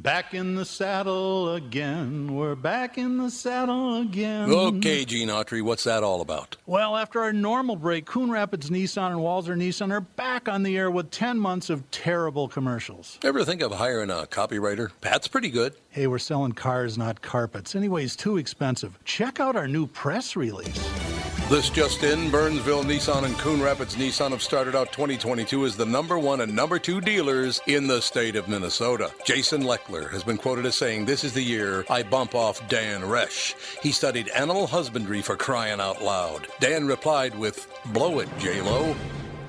Back in the saddle again. We're back in the saddle again. Okay, Gene Autry, what's that all about? Well, after our normal break, Coon Rapids Nissan and Walzer Nissan are back on the air with 10 months of terrible commercials. Ever think of hiring a copywriter? Pat's pretty good. Hey, we're selling cars, not carpets. Anyways, too expensive. Check out our new press release. This just in, Burnsville Nissan and Coon Rapids Nissan have started out 2022 as the number one and number two dealers in the state of Minnesota. Jason Leckler has been quoted as saying, This is the year I bump off Dan Resch. He studied animal husbandry for crying out loud. Dan replied with, Blow it, J-Lo.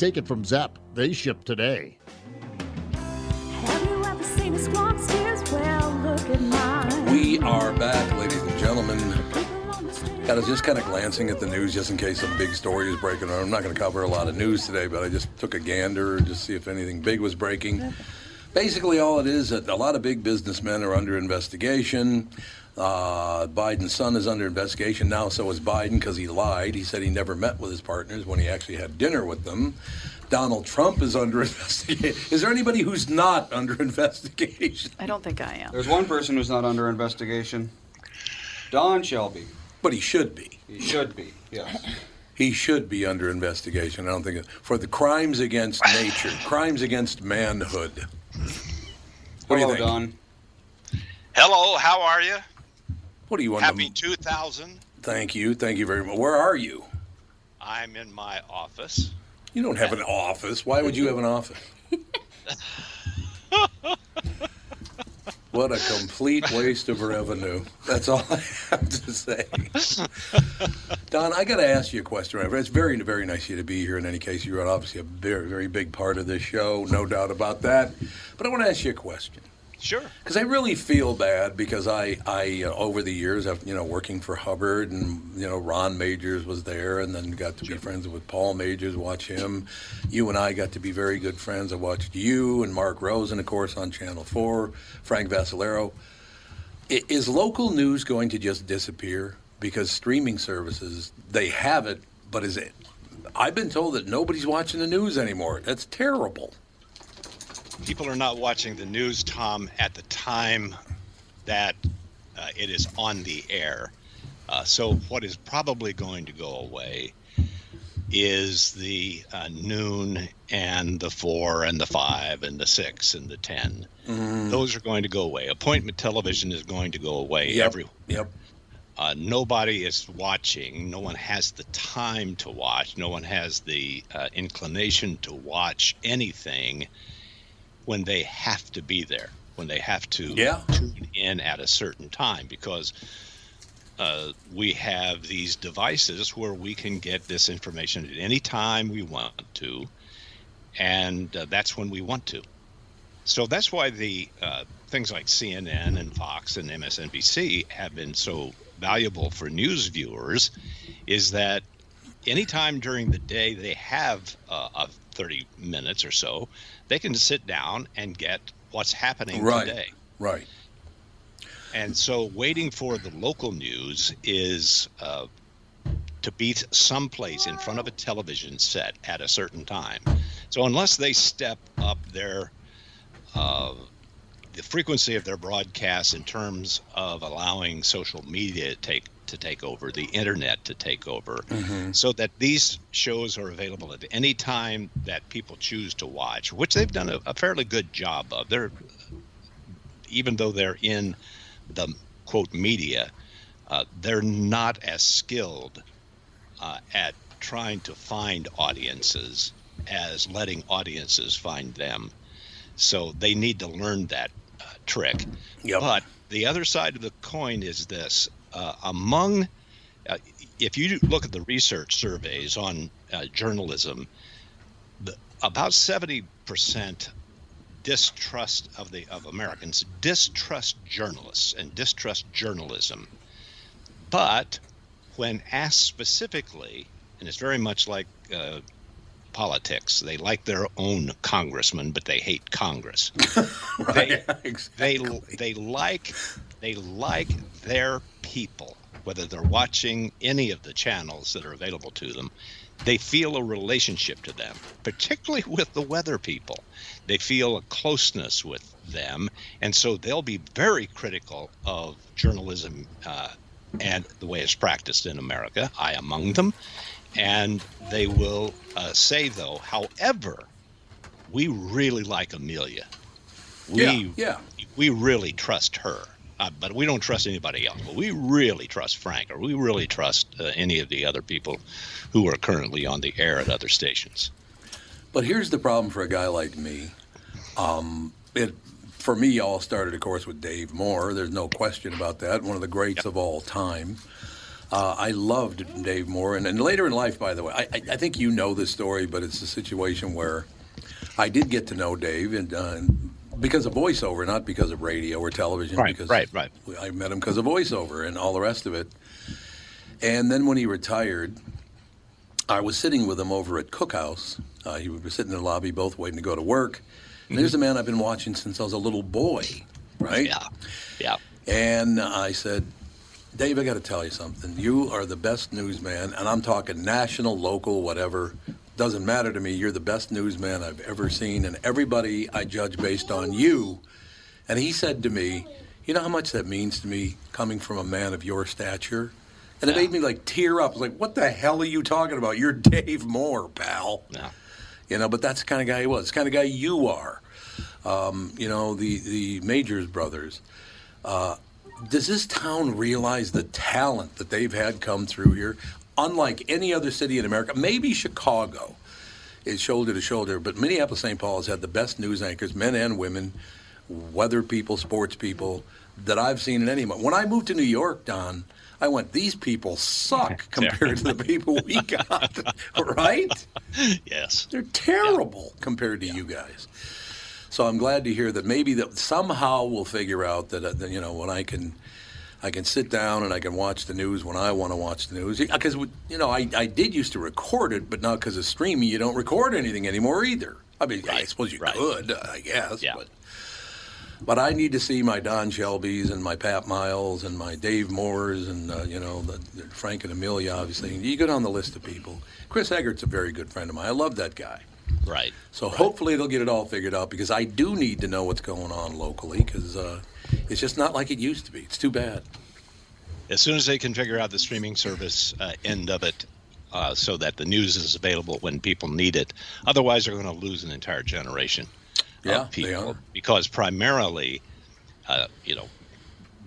Take it from Zepp. They ship today. Have you ever seen a squawk steers? Well, look at mine. We are back, ladies and gentlemen. People on the street. I was just kind of glancing at the news just in case some big story is breaking. I'm not going to cover a lot of news today, but I just took a gander and just see if anything big was breaking. Basically, all it is that a lot of big businessmen are under investigation. Uh, Biden's son is under investigation now, so is Biden because he lied. He said he never met with his partners when he actually had dinner with them. Donald Trump is under investigation. Is there anybody who's not under investigation? I don't think I am. There's one person who's not under investigation. Don Shelby. But he should be. He should be. Yes. He should be under investigation. I don't think for the crimes against nature, crimes against manhood. What do you Hello, think? Don. Hello, how are you? What do you want? Happy to, 2000. thank you, thank you very much. Where are you? I'm in my office. You don't have an office. Why would you have an office? what a complete waste of revenue. That's all I have to say. Don, I got to ask you a question. It's very, very nice of you to be here. In any case, you're obviously a very, very big part of this show, no doubt about that. But I want to ask you a question. Sure. Because I really feel bad because I, I uh, over the years, I've you know working for Hubbard and you know Ron Magers was there, and then got to be friends with Paul Magers. Watch him. You and I got to be very good friends. I watched you and Mark Rosen, of course, on Channel Four. Frank Vascellaro. Is local news going to just disappear because streaming services they have it, but is it? I've been told that nobody's watching the news anymore. That's terrible. People are not watching the news, Tom, at the time that uh, it is on the air. Uh, so, what is probably going to go away is the uh, noon and the four and the five and the six and the 10. Mm. Those are going to go away. Appointment television is going to go away Yep. everywhere. Yep. Uh, nobody is watching. No one has the time to watch. No one has the uh, inclination to watch anything when they have to be there, when they have to Yeah. tune in at a certain time, because uh, we have these devices where we can get this information at any time we want to, and uh, that's when we want to. So that's why the uh, things like CNN and Fox and MSNBC have been so valuable for news viewers, is that anytime during the day they have uh, a 30 minutes or so, they can sit down and get what's happening Right. today. Right. And so waiting for the local news is uh, to be someplace in front of a television set at a certain time. So unless they step up their uh, the frequency of their broadcasts in terms of allowing social media to take to take over, the internet to take over, Mm-hmm. so that these shows are available at any time that people choose to watch, which they've done a, a fairly good job of. They're even though they're in the quote media, uh, they're not as skilled uh, at trying to find audiences as letting audiences find them. So they need to learn that uh, trick. Yep. But the other side of the coin is this: uh, among, uh, if you look at the research surveys on uh, journalism, the, about seventy percent distrust of the of Americans distrust journalists and distrust journalism. But when asked specifically, and it's very much like uh, politics, they like their own congressman, but they hate Congress. they, they they like they like their people, whether they're watching any of the channels that are available to them. They feel a relationship to them, particularly with the weather people. They feel a closeness with them, and so they'll be very critical of journalism uh, and the way it's practiced in America. I among them, and they will uh, say though, however, we really like Amelia. We Yeah, yeah. we really trust her. Uh, but we don't trust anybody else. But we really trust Frank, or we really trust uh, any of the other people who are currently on the air at other stations. But here's the problem for a guy like me. Um, it for me all started, of course, with Dave Moore. There's no question about that. One of the greats of all time. Uh, I loved Dave Moore, and, and later in life, by the way, I, I, I think you know this story, but it's a situation where I did get to know Dave, and uh, because of voiceover, not because of radio or television. Right, because right, right. I met him because of voiceover and all the rest of it. And then when he retired, I was sitting with him over at Cookhouse. Uh, he was sitting in the lobby, both waiting to go to work. And there's a man I've been watching since I was a little boy, right? Yeah, yeah. And I said, Dave, I got to tell you something. You are the best newsman, and I'm talking national, local, whatever. Doesn't matter to me. You're the best newsman I've ever seen, and everybody I judge based on you. And he said to me, You know how much that means to me coming from a man of your stature? And it made me like tear up. I was like, What the hell are you talking about? You're Dave Moore, pal. Yeah. You know, but that's the kind of guy he was. The kind of guy you are. Um, you know, the the Magers brothers. Uh, does this town realize the talent that they've had come through here? Unlike any other city in America, maybe Chicago is shoulder to shoulder, but Minneapolis St. Paul has had the best news anchors, men and women, weather people, sports people that I've seen in any. When I moved to New York, Don, I went, these people suck compared to the people we got, right? Yes. They're terrible compared to you guys. So I'm glad to hear that maybe that somehow we'll figure out that, uh, that you know when I can I can sit down and I can watch the news when I want to watch the news because you know I, I did used to record it, but now because of streaming you don't record anything anymore either. I mean I suppose you right. could I guess, Yeah. but but I need to see my Don Shelbys and my Pat Miles and my Dave Moores and uh, you know the, the Frank and Amelia obviously. You go down the list of people. Chris Eggert's a very good friend of mine. I love that guy. Right. So hopefully they'll get it all figured out because I do need to know what's going on locally because uh, it's just not like it used to be. It's too bad. As soon as they can figure out the streaming service uh, end of it, uh, so that the news is available when people need it. Otherwise, they're going to lose an entire generation Yeah, of people because primarily, uh, you know,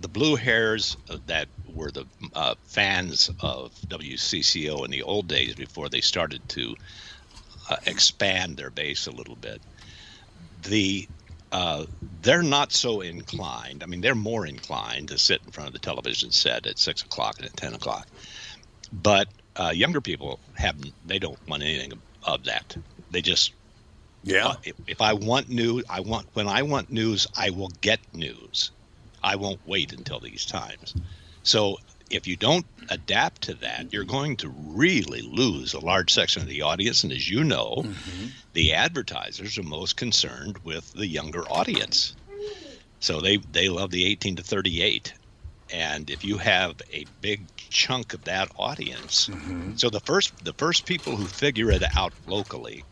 the blue hairs that were the uh, fans of WCCO in the old days before they started to uh, expand their base a little bit. The uh, they're not so inclined. I mean, they're more inclined to sit in front of the television set at six o'clock and at ten o'clock. But uh, younger people have they don't want anything of that. They just Yeah. uh, if, if I want news, I want when I want news, I will get news. I won't wait until these times. So if you don't adapt to that, mm-hmm. you're going to really lose a large section of the audience. And as you know, mm-hmm. the advertisers are most concerned with the younger audience. So they they love the 18 to 38. And if you have a big chunk of that audience, mm-hmm. so the first the first people who figure it out locally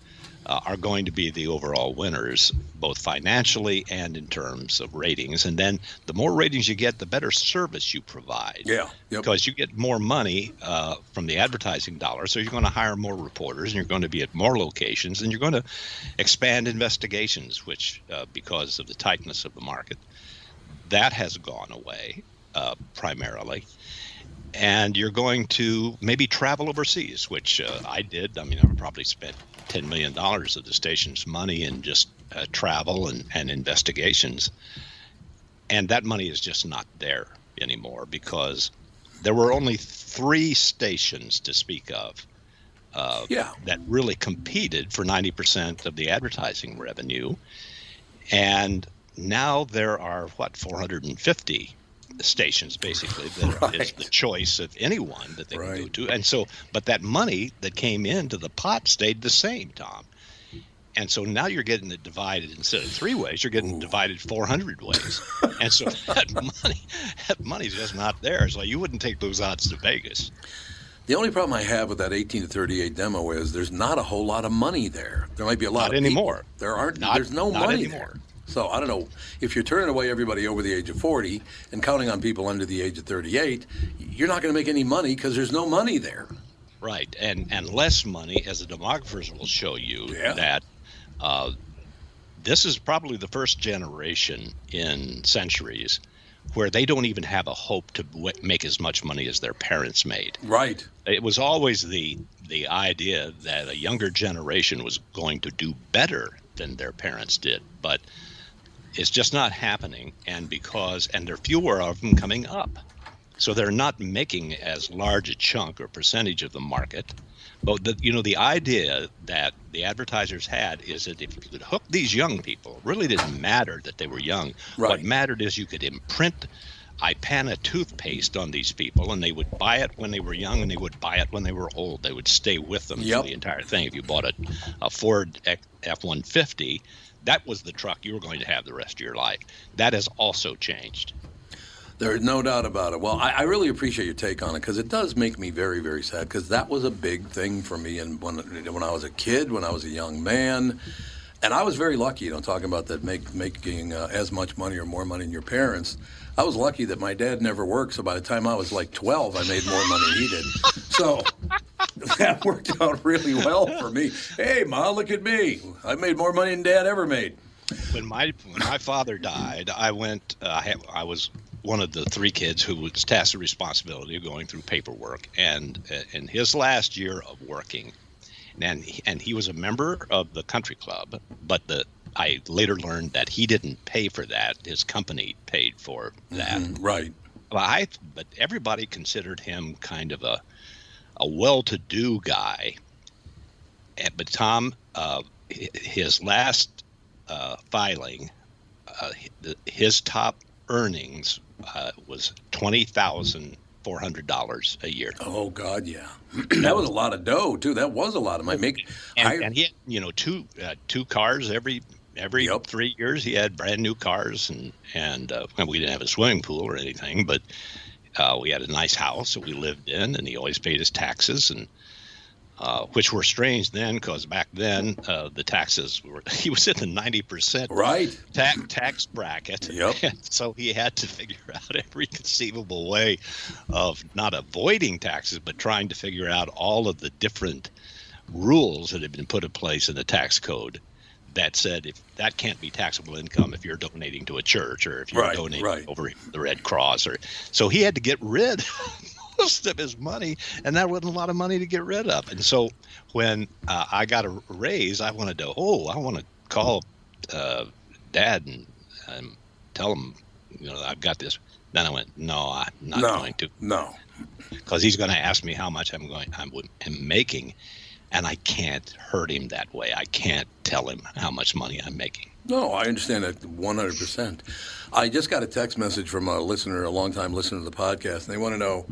uh, are going to be the overall winners, both financially and in terms of ratings. And then the more ratings you get, the better service you provide. Yeah. Yep. Because you get more money uh, from the advertising dollar, so you're going to hire more reporters, and you're going to be at more locations, and you're going to expand investigations, which, uh, because of the tightness of the market, that has gone away uh, primarily and you're going to maybe travel overseas, which uh, I did. I mean, I probably spent $10 million of the station's money in just uh, travel and, and investigations. And that money is just not there anymore because there were only three stations to speak of uh, Yeah. that really competed for 90% of the advertising revenue. And now there are, what, 450 stations basically that is the choice of anyone that they can go to. And so, but that money that came into the pot stayed the same, Tom. And so now you're getting it divided instead of three ways, you're getting divided 400 ways. and so that money, that money's just not there. So you wouldn't take those odds to Vegas. The only problem I have with that 18 to 38 demo is there's not a whole lot of money there. There might be a lot Not of people. anymore. There aren't. Not- there's no not money anymore. there. So I don't know if you're turning away everybody over the age of 40 and counting on people under the age of 38. You're not going to make any money because there's no money there. Right, and and less money, as the demographers will show you, Yeah. that uh, this is probably the first generation in centuries where they don't even have a hope to w- make as much money as their parents made. Right. It was always the the idea that a younger generation was going to do better than their parents did, but it's just not happening. And because and there are fewer of them coming up, so they're not making as large a chunk or percentage of the market. But the, you know, the idea that the advertisers had is that if you could hook these young people, really didn't matter that they were young. Right. What mattered is you could imprint Ipana toothpaste on these people, and they would buy it when they were young, and they would buy it when they were old. They would stay with them Yep. the entire thing. If you bought a, a Ford F one fifty, that was the truck you were going to have the rest of your life. That has also changed. There's no doubt about it. Well, I, I really appreciate your take on it because it does make me very, very sad because that was a big thing for me. And when when I was a kid, when I was a young man, and I was very lucky. You know, talking about that, make, making uh, as much money or more money than your parents. I was lucky that my dad never worked, so by the time I was like 12, I made more money than he did. So that worked out really well for me. Hey, ma, look at me! I made more money than dad ever made. when my when my father died, I went. Uh, I, I was one of the three kids who was tasked with the responsibility of going through paperwork, and uh, in his last year of working, and and he was a member of the country club, but the I later learned that he didn't pay for that; his company paid for that. Mhm, right. Well, I but everybody considered him kind of a a well-to-do guy. And, but Tom, uh, his last uh, filing, uh, his top earnings uh, was twenty thousand four hundred dollars a year. Oh God, yeah. that was a lot of dough too. That was a lot of money. Make and, I, and he had you know two uh, two cars every every three years. He had brand new cars, and and uh, we didn't have a swimming pool or anything, but uh, we had a nice house that we lived in, and he always paid his taxes, and uh, which were strange then because back then uh, the taxes were he was in the ninety percent right tax tax bracket. Yep. So he had to figure out every conceivable way of not avoiding taxes, but trying to figure out all of the different rules that had been put in place in the tax code that said if that can't be taxable income if you're donating to a church or if you're Right, donating right. over the Red Cross or so he had to get rid of most of his money and that wasn't a lot of money to get rid of. And so when uh, I got a raise I wanted to oh I want to call uh, dad and, and tell him you know I've got this. Then I went no I'm not No, going to. no. Because he's going to ask me how much I'm going I'm, I'm making and I can't hurt him that way. I can't tell him how much money I'm making. No, I understand that 100%. I just got a text message from a listener, a longtime listener to the podcast, and they want to know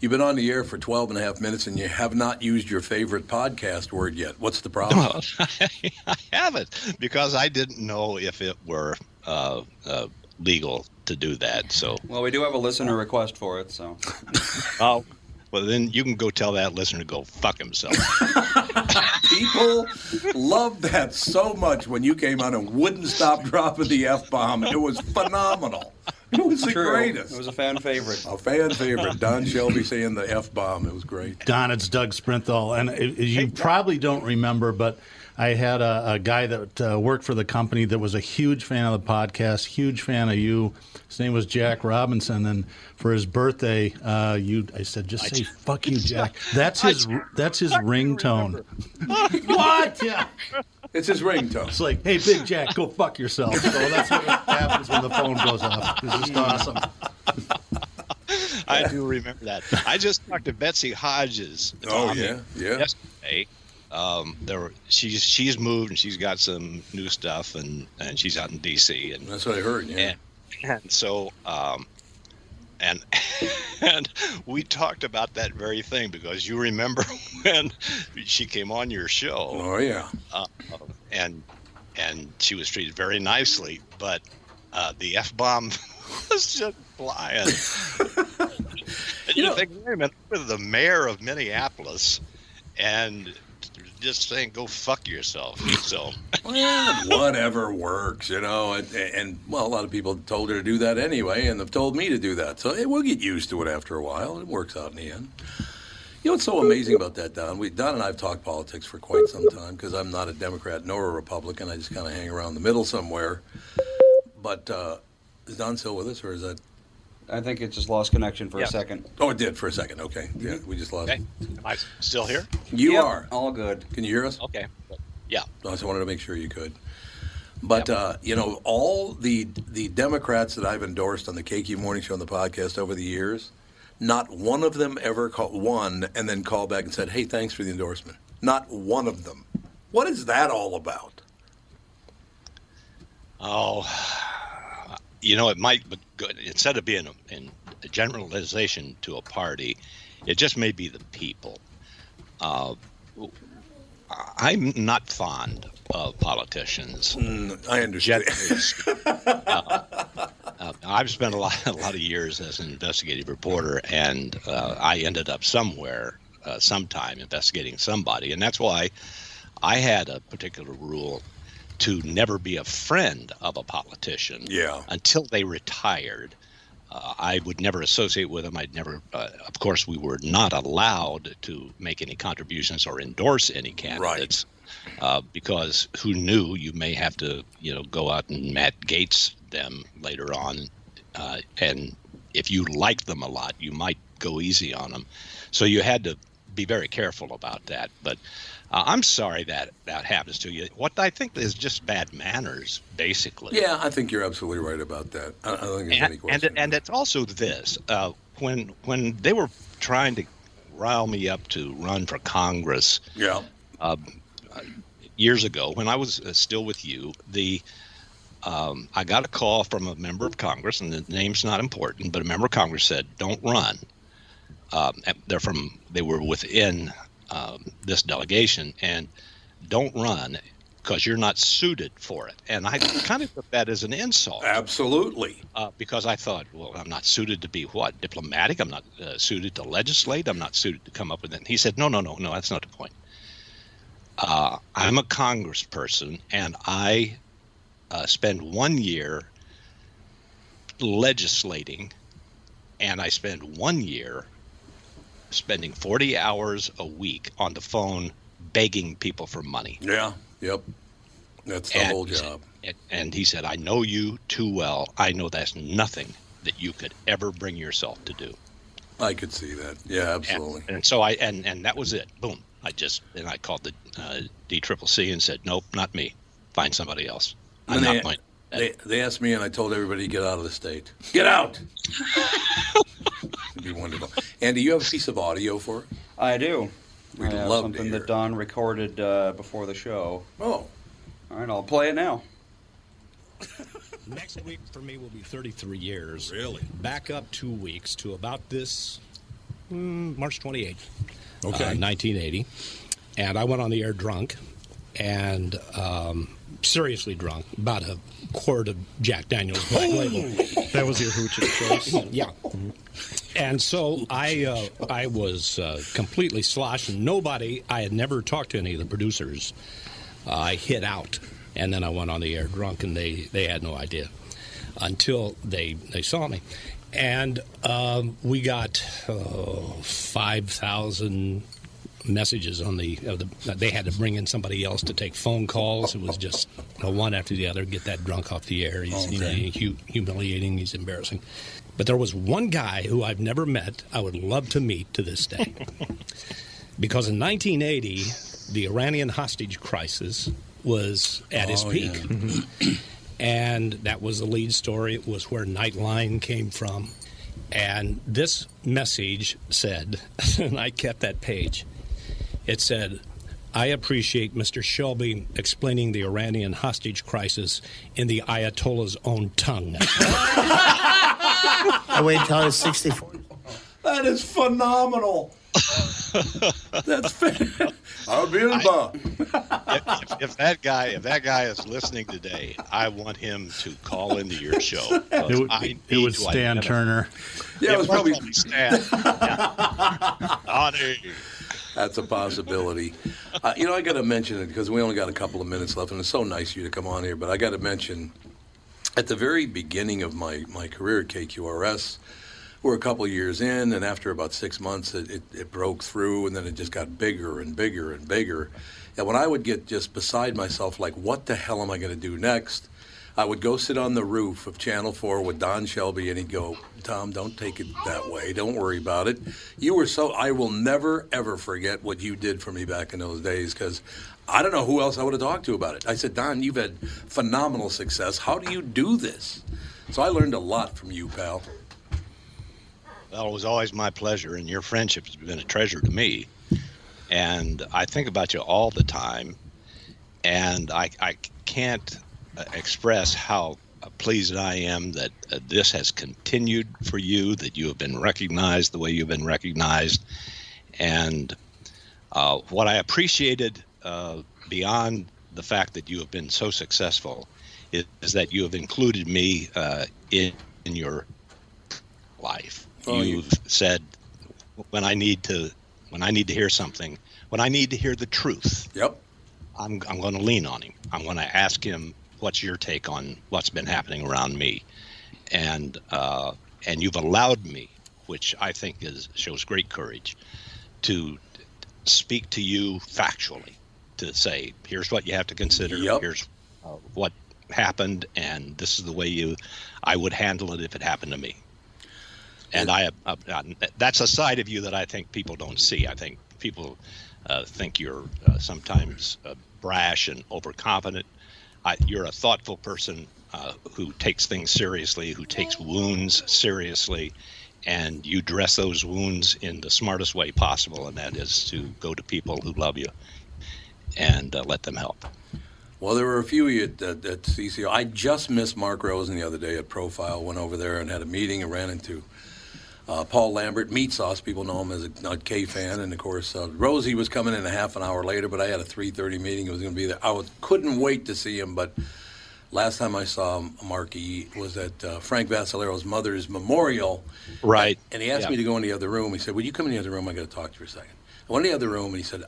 you've been on the air for 12 and a half minutes and you have not used your favorite podcast word yet. What's the problem? Well, I haven't because I didn't know if it were uh, uh, legal to do that. So, Well, we do have a listener request for it, so. oh, well, then you can go tell that listener to go fuck himself. People loved that so much when you came on and wouldn't stop dropping the F bomb. It was phenomenal. It was the True. greatest. It was a fan favorite. A fan favorite. Don Shelby saying the F bomb. It was great. Don, it's Doug Sprinthal, and it, you probably don't remember, but I had a, a guy that uh, worked for the company that was a huge fan of the podcast, huge fan of you. His name was Jack Robinson, and for his birthday, uh, you, I said, just say "fuck you, Jack." That's his. That's his ringtone. what? Yeah. It's his ringtone. It's like, hey, Big Jack, go fuck yourself. So that's what happens when the phone goes off. It's just awesome. I do remember that. I just talked to Betsy Hodges. Oh, Tommy, yeah, yeah. Yesterday, um, there were, she's she's moved and she's got some new stuff and and she's out in D.C. and That's what I heard. Yeah. and, and so um, and and we talked about that very thing because you remember when she came on your show. Oh yeah. Uh, and and she was treated very nicely, but uh, the f bomb was just flying. and you, think, wait a minute, the mayor of Minneapolis, and just saying, "Go fuck yourself." So whatever works, you know. And, and well, a lot of people told her to do that anyway, and they've told me to do that. So hey, we'll get used to it after a while. It works out in the end. You know what's so amazing about that, Don? We, Don and I have talked politics for quite some time because I'm not a Democrat nor a Republican. I just kind of hang around the middle somewhere. But uh, is Don still with us, or is that? I think it just lost connection for Yeah. a second. Oh, it did for a second. Okay, yeah, we just lost. okay, am I still here? You Yep, are. All good. Can you hear us? Okay, yeah. I just wanted to make sure you could. But uh, you know, all the the Democrats that I've endorsed on the KQ Morning Show and the podcast over the years, not one of them ever called one and then called back and said, "Hey, thanks for the endorsement." Not one of them. What is that all about? Oh, you know, it might, but instead of being a, in a generalization to a party, it just may be the people. Uh, I'm not fond of politicians. Mm, I understand. uh, uh, I've spent a lot, a lot of years as an investigative reporter, and uh, I ended up somewhere, uh, sometime investigating somebody, and that's why I had a particular rule to never be a friend of a politician Yeah. until they retired. Uh, I would never associate with them. I'd never, uh, of course, we were not allowed to make any contributions or endorse any candidates. Uh, because who knew you may have to, you know, go out and Matt Gaetz them later on, uh, and if you like them a lot, you might go easy on them. So you had to be very careful about that. But uh, I'm sorry that that happens to you. What I think is just bad manners, basically. Yeah, I think you're absolutely right about that. I I don't think there's any and, question. and and it's also this uh, when when they were trying to rile me up to run for Congress yeah. uh, years ago when I was uh, still with you, the um, I got a call from a member of Congress, and the name's not important, but a member of Congress said, "Don't run." Um, they're from they were within um, this delegation, and don't run because you're not suited for it. And I kind of took that as an insult Absolutely. uh, because I thought, well, I'm not suited to be what diplomatic. I'm not uh, suited to legislate. I'm not suited to come up with it. And he said, no, no, no, no, that's not the point. Uh, I'm a congressperson, and I uh, spend one year legislating, and I spend one year spending 40 hours a week on the phone begging people for money. Yeah. Yep. That's the And- whole job. And, he said, I know you too well. I know that's nothing that you could ever bring yourself to do. I could see that. Yeah, absolutely. And, and so I, and, and that was it. Boom. I just, and I called the uh, DCCC and said, nope, not me. Find somebody else. I'm And not they, going. they, they asked me, and I told everybody to get out of the state. Get out! It'd be wonderful. Andy, you have a piece of audio for it? I do. We'd I have love to something hear. that Don recorded uh, before the show. Oh. All right, I'll play it now. Next week for me will be 33 years. Really? Back up two weeks to about this mm, March 28th, Okay. uh, 1980. And I went on the air drunk and um, seriously drunk, about a quart of Jack Daniels Black Label. That was your hooch of choice. Yeah. And so I uh, I was uh, completely sloshed, and nobody, I had never talked to any of the producers. Uh, I hit out, and then I went on the air drunk, and they, they had no idea until they, they saw me. And um, we got uh, 5,000 messages on the, of the. They had to bring in somebody else to take phone calls. It was just uh, one after the other, get that drunk off the air. He's you know, hu- humiliating, he's embarrassing. But there was one guy who I've never met, I would love to meet to this day. because in 1980, the Iranian hostage crisis was at its Oh, peak. yeah. and that was the lead story. It was where Nightline came from. And this message said, and I kept that page, it said, I appreciate Mr. Shelby explaining the Iranian hostage crisis in the Ayatollah's own tongue. I wait till I was 64. That is phenomenal. That's fa- I'll be in the if, if, if that guy, if that guy is listening today, I want him to call into your show. It would, I it was Stan Turner. Yeah, it was probably Stan. Yeah. Donnie. That's a possibility. Uh, you know, I got to mention it because we only got a couple of minutes left, and it's so nice of you to come on here. But I got to mention, at the very beginning of my, my career at KQRS, we're a couple years in, and after about six months, it, it, it broke through, and then it just got bigger and bigger and bigger. And when I would get just beside myself, like, what the hell am I going to do next? I would go sit on the roof of Channel 4 with Don Shelby, and he'd go, Tom, don't take it that way. Don't worry about it. You were so, I will never, ever forget what you did for me back in those days because I don't know who else I would have talked to about it. I said, Don, you've had phenomenal success. How do you do this? So I learned a lot from you, pal. Well, it was always my pleasure, and your friendship has been a treasure to me. And I think about you all the time, and I, I can't express how pleased I am that uh, this has continued for you, that you have been recognized the way you've been recognized. And uh, what I appreciated uh, beyond the fact that you have been so successful is, is that you have included me uh, in, in your life. Oh, you- You've said when I need to when I need to hear something, when I need to hear the truth. Yep. I'm I'm going to lean on him. I'm going to ask him, "What's your take on what's been happening around me?" And uh, and you've allowed me, which I think is shows great courage, to speak to you factually, to say, "Here's what you have to consider. Yep. Here's uh, what happened, and this is the way you I would handle it if it happened to me." And I, that's a side of you that I think people don't see. I think people uh, think you're uh, sometimes uh, brash and overconfident. I, you're a thoughtful person uh, who takes things seriously, who takes wounds seriously, and you dress those wounds in the smartest way possible, and that is to go to people who love you and uh, let them help. Well, there were a few of you at, at, at CCO. I just missed Mark Rosen the other day at Profile. Went over there and had a meeting and ran into uh, Paul Lambert, Meat Sauce. People know him as a, a K fan, and of course uh, Rosie was coming in a half an hour later. But I had a 3:30 meeting. It was going to be there. I was, couldn't wait to see him, but. Last time I saw Marky was at uh, Frank Vascellaro's mother's memorial. Right. And he asked Yeah. me to go in the other room. He said, Would you come in the other room? I got to talk to you for a second. I went in the other room and he said,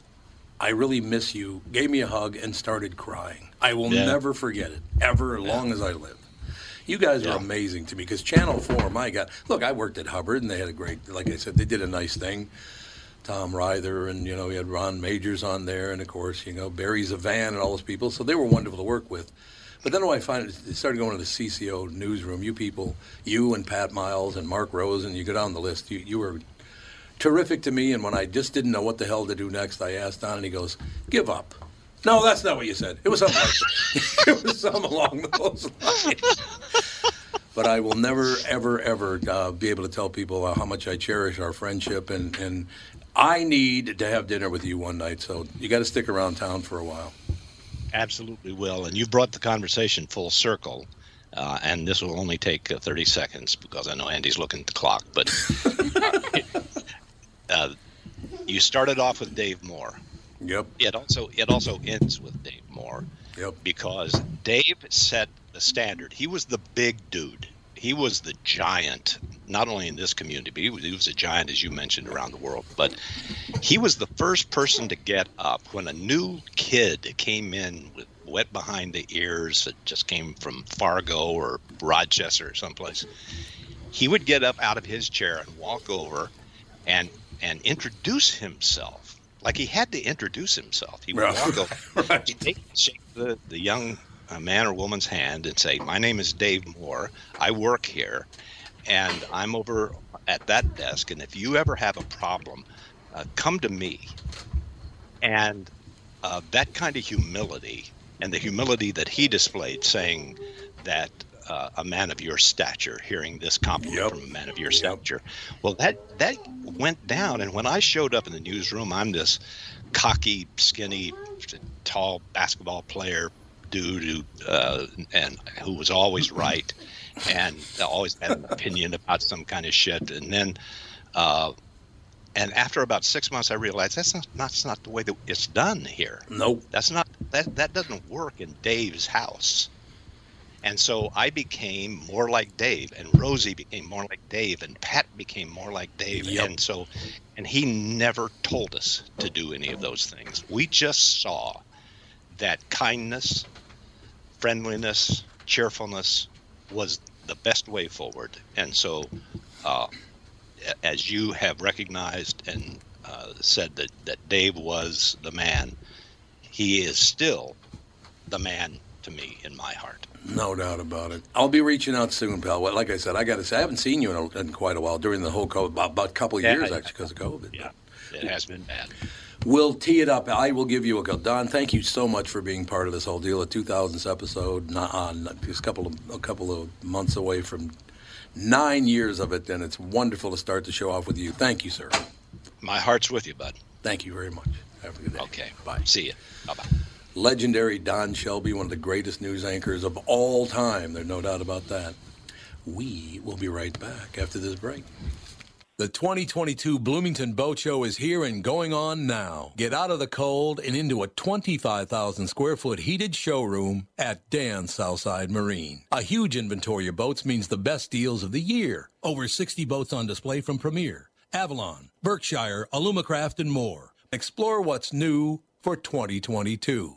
I really miss you, gave me a hug, and started crying. I will Yeah. never forget it, ever, as long as I live. You guys are amazing to me because Channel 4, my God. Look, I worked at Hubbard and they had a great, like I said, they did a nice thing. Tom Ryther and, you know, we had Ron Magers on there and, of course, you know, Barry ZeVan and all those people. So they were wonderful to work with. But then when I find it started going to the CCO newsroom, you people, you and Pat Miles and Mark Rose, and you go down the list, you, you were terrific to me. And when I just didn't know what the hell to do next, I asked Don, and he goes, "Give up." No, that's not what you said. It was something like it was something along those lines. But I will never, ever, ever uh, be able to tell people uh, how much I cherish our friendship, and, and I need to have dinner with you one night. So you got to stick around town for a while. Absolutely will. And you brought the conversation full circle. Uh, and this will only take uh, 30 seconds because I know Andy's looking at the clock. But uh, you started off with Dave Moore. Yep. It also it also ends with Dave Moore. Yep. Because Dave set the standard. He was the big dude. He was the giant, not only in this community, but he was, he was a giant, as you mentioned, around the world. But he was the first person to get up when a new kid came in with wet behind the ears that just came from Fargo or Rochester or someplace. He would get up out of his chair and walk over and and introduce himself like he had to introduce himself. He would Right. walk over, shake, shake the, the young uh, man or woman's hand, and say, "My name is Dave Moore. I work here, and I'm over at that desk. And if you ever have a problem, uh, come to me." And uh, that kind of humility, and the humility that he displayed, saying that uh, a man of your stature, hearing this compliment from a man of your stature, well, that that went down. And when I showed up in the newsroom, I'm this cocky, skinny, tall basketball player dude who uh, and who was always right and always had an opinion about some kind of shit. And then, uh, and after about six months, I realized that's not that's not the way that it's done here. Nope. That's not that that doesn't work in Dave's house. And so I became more like Dave, and Rosie became more like Dave, and Pat became more like Dave. And so, and he never told us to do any of those things. We just saw that kindness, friendliness, cheerfulness was the best way forward. And so, uh, as you have recognized and uh, said that, that Dave was the man, he is still the man to me in my heart. No doubt about it. I'll be reaching out soon, pal. Well, like I said, I got to say, I haven't seen you in, a, in quite a while during the whole COVID, about, about a couple of Yeah, years I- actually because of COVID. Yeah, it has been bad. We'll tee it up. I will give you a go. Don, thank you so much for being part of this whole deal. A 2000s episode, not uh, on just a couple of a couple of months away from nine years of it, and it's wonderful to start the show off with you. Thank you, sir. My heart's with you, bud. Thank you very much. Have a good day. Okay. Bye. See you. Bye bye. Legendary Don Shelby, one of the greatest news anchors of all time. There's no doubt about that. We will be right back after this break. The 2022 Bloomington Boat Show is here and going on now. Get out of the cold and into a 25,000 square foot heated showroom at Dan Southside Marine. A huge inventory of boats means the best deals of the year. Over 60 boats on display from Premier, Avalon, Berkshire, Alumacraft, and more. Explore what's new for 2022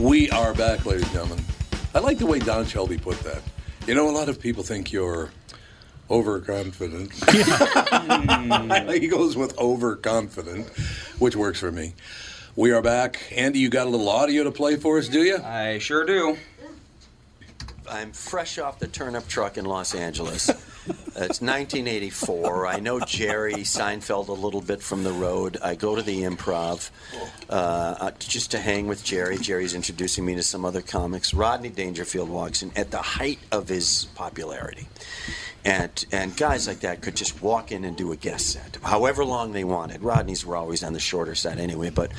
We are back, ladies and gentlemen. I like the way Don Shelby put that. You know, a lot of people think you're overconfident. Hmm. he goes with overconfident, which works for me. We are back. Andy, you got a little audio to play for us, do you? I sure do. I'm fresh off the turnip truck in Los Angeles. it's 1984. I know Jerry Seinfeld a little bit from the road. I go to the improv uh, uh, just to hang with Jerry. Jerry's introducing me to some other comics. Rodney Dangerfield walks in at the height of his popularity. And, and guys like that could just walk in and do a guest set, however long they wanted. Rodney's were always on the shorter set anyway, but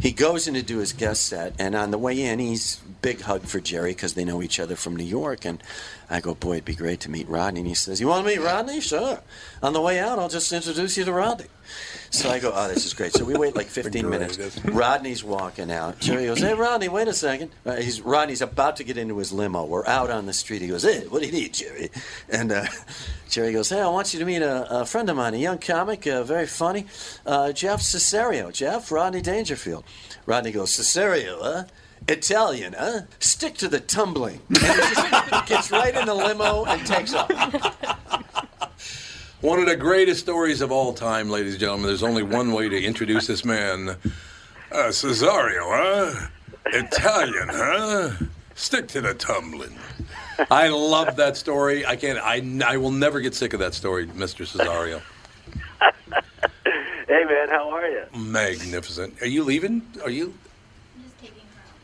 he goes in to do his guest set, and on the way in, he's big hug for Jerry because they know each other from New York. And I go, boy, it'd be great to meet Rodney. And he says, you want to meet Rodney? Sure. On the way out, I'll just introduce you to Rodney. So I go, oh, this is great. So we wait like 15 minutes. Rodney's walking out. Jerry goes, hey, Rodney, wait a second. Uh, he's Rodney's about to get into his limo. We're out on the street. He goes, hey, what do you need, Jerry? And uh, Jerry goes, hey, I want you to meet a, a friend of mine, a young comic, uh, very funny, uh, Jeff Cesario. Jeff, Rodney Dangerfield. Rodney goes, Cesario, huh? Italian, huh? Stick to the tumbling. And he just gets right in the limo and takes off. One of the greatest stories of all time, ladies and gentlemen. There's only one way to introduce this man. Uh, Cesario, huh? Italian, huh? Stick to the tumbling. I love that story. I can't. I, I will never get sick of that story, Mr. Cesario. Hey man, how are you? Magnificent. Are you leaving? Are you?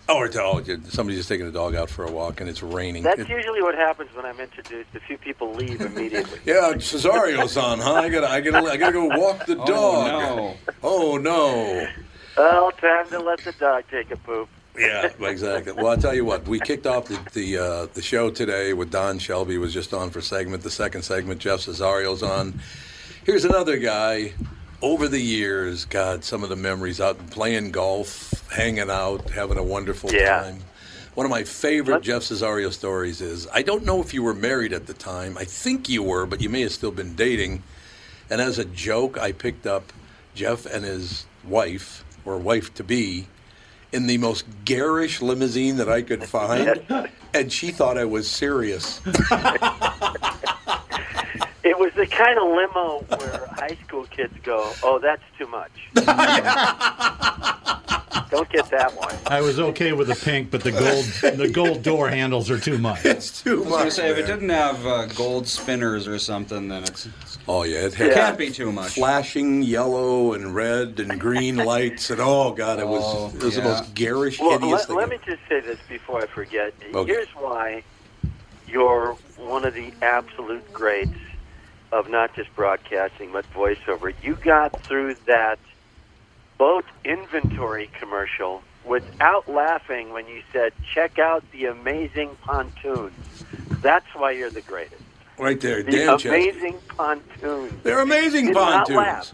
Oh, or oh, somebody's just taking the dog out for a walk, and it's raining. That's It- usually what happens when I'm introduced. A few people leave immediately. yeah, Cesario's on, huh? I gotta, I gotta, I gotta go walk the dog. Oh, no. Oh no. well, time to let the dog take a poop. Yeah, exactly. Well, I'll tell you what. We kicked off the the, uh, the show today with Don Shelby was just on for segment. The second segment, Jeff Cesario's on. Here's another guy. Over the years, God, some of the memories out playing golf, hanging out, having a wonderful Yeah. time. One of my favorite Jeff Cesario stories is I don't know if you were married at the time. I think you were, but you may have still been dating. And as a joke, I picked up Jeff and his wife, or wife to be, in the most garish limousine that I could find. and she thought I was serious. It was the kind of limo where high school kids go, "Oh, that's too much." Don't get that one. I was okay with the pink, but the gold the gold door handles are too much. It's too much. I was gonna say if it didn't have uh, gold spinners or something, then it's Oh yeah, it it can't be too much. flashing yellow and red and green lights, and oh god, it was Oh, it was yeah. the most garish, Well, hideous let, thing. let me just say this before I forget. Okay. Here's why you're one of the absolute greats of not just broadcasting but voiceover. You got through that boat inventory commercial without laughing when you said, "Check out the amazing pontoons." That's why you're the greatest. Right there, The amazing pontoons. They're amazing You did not pontoons. laugh.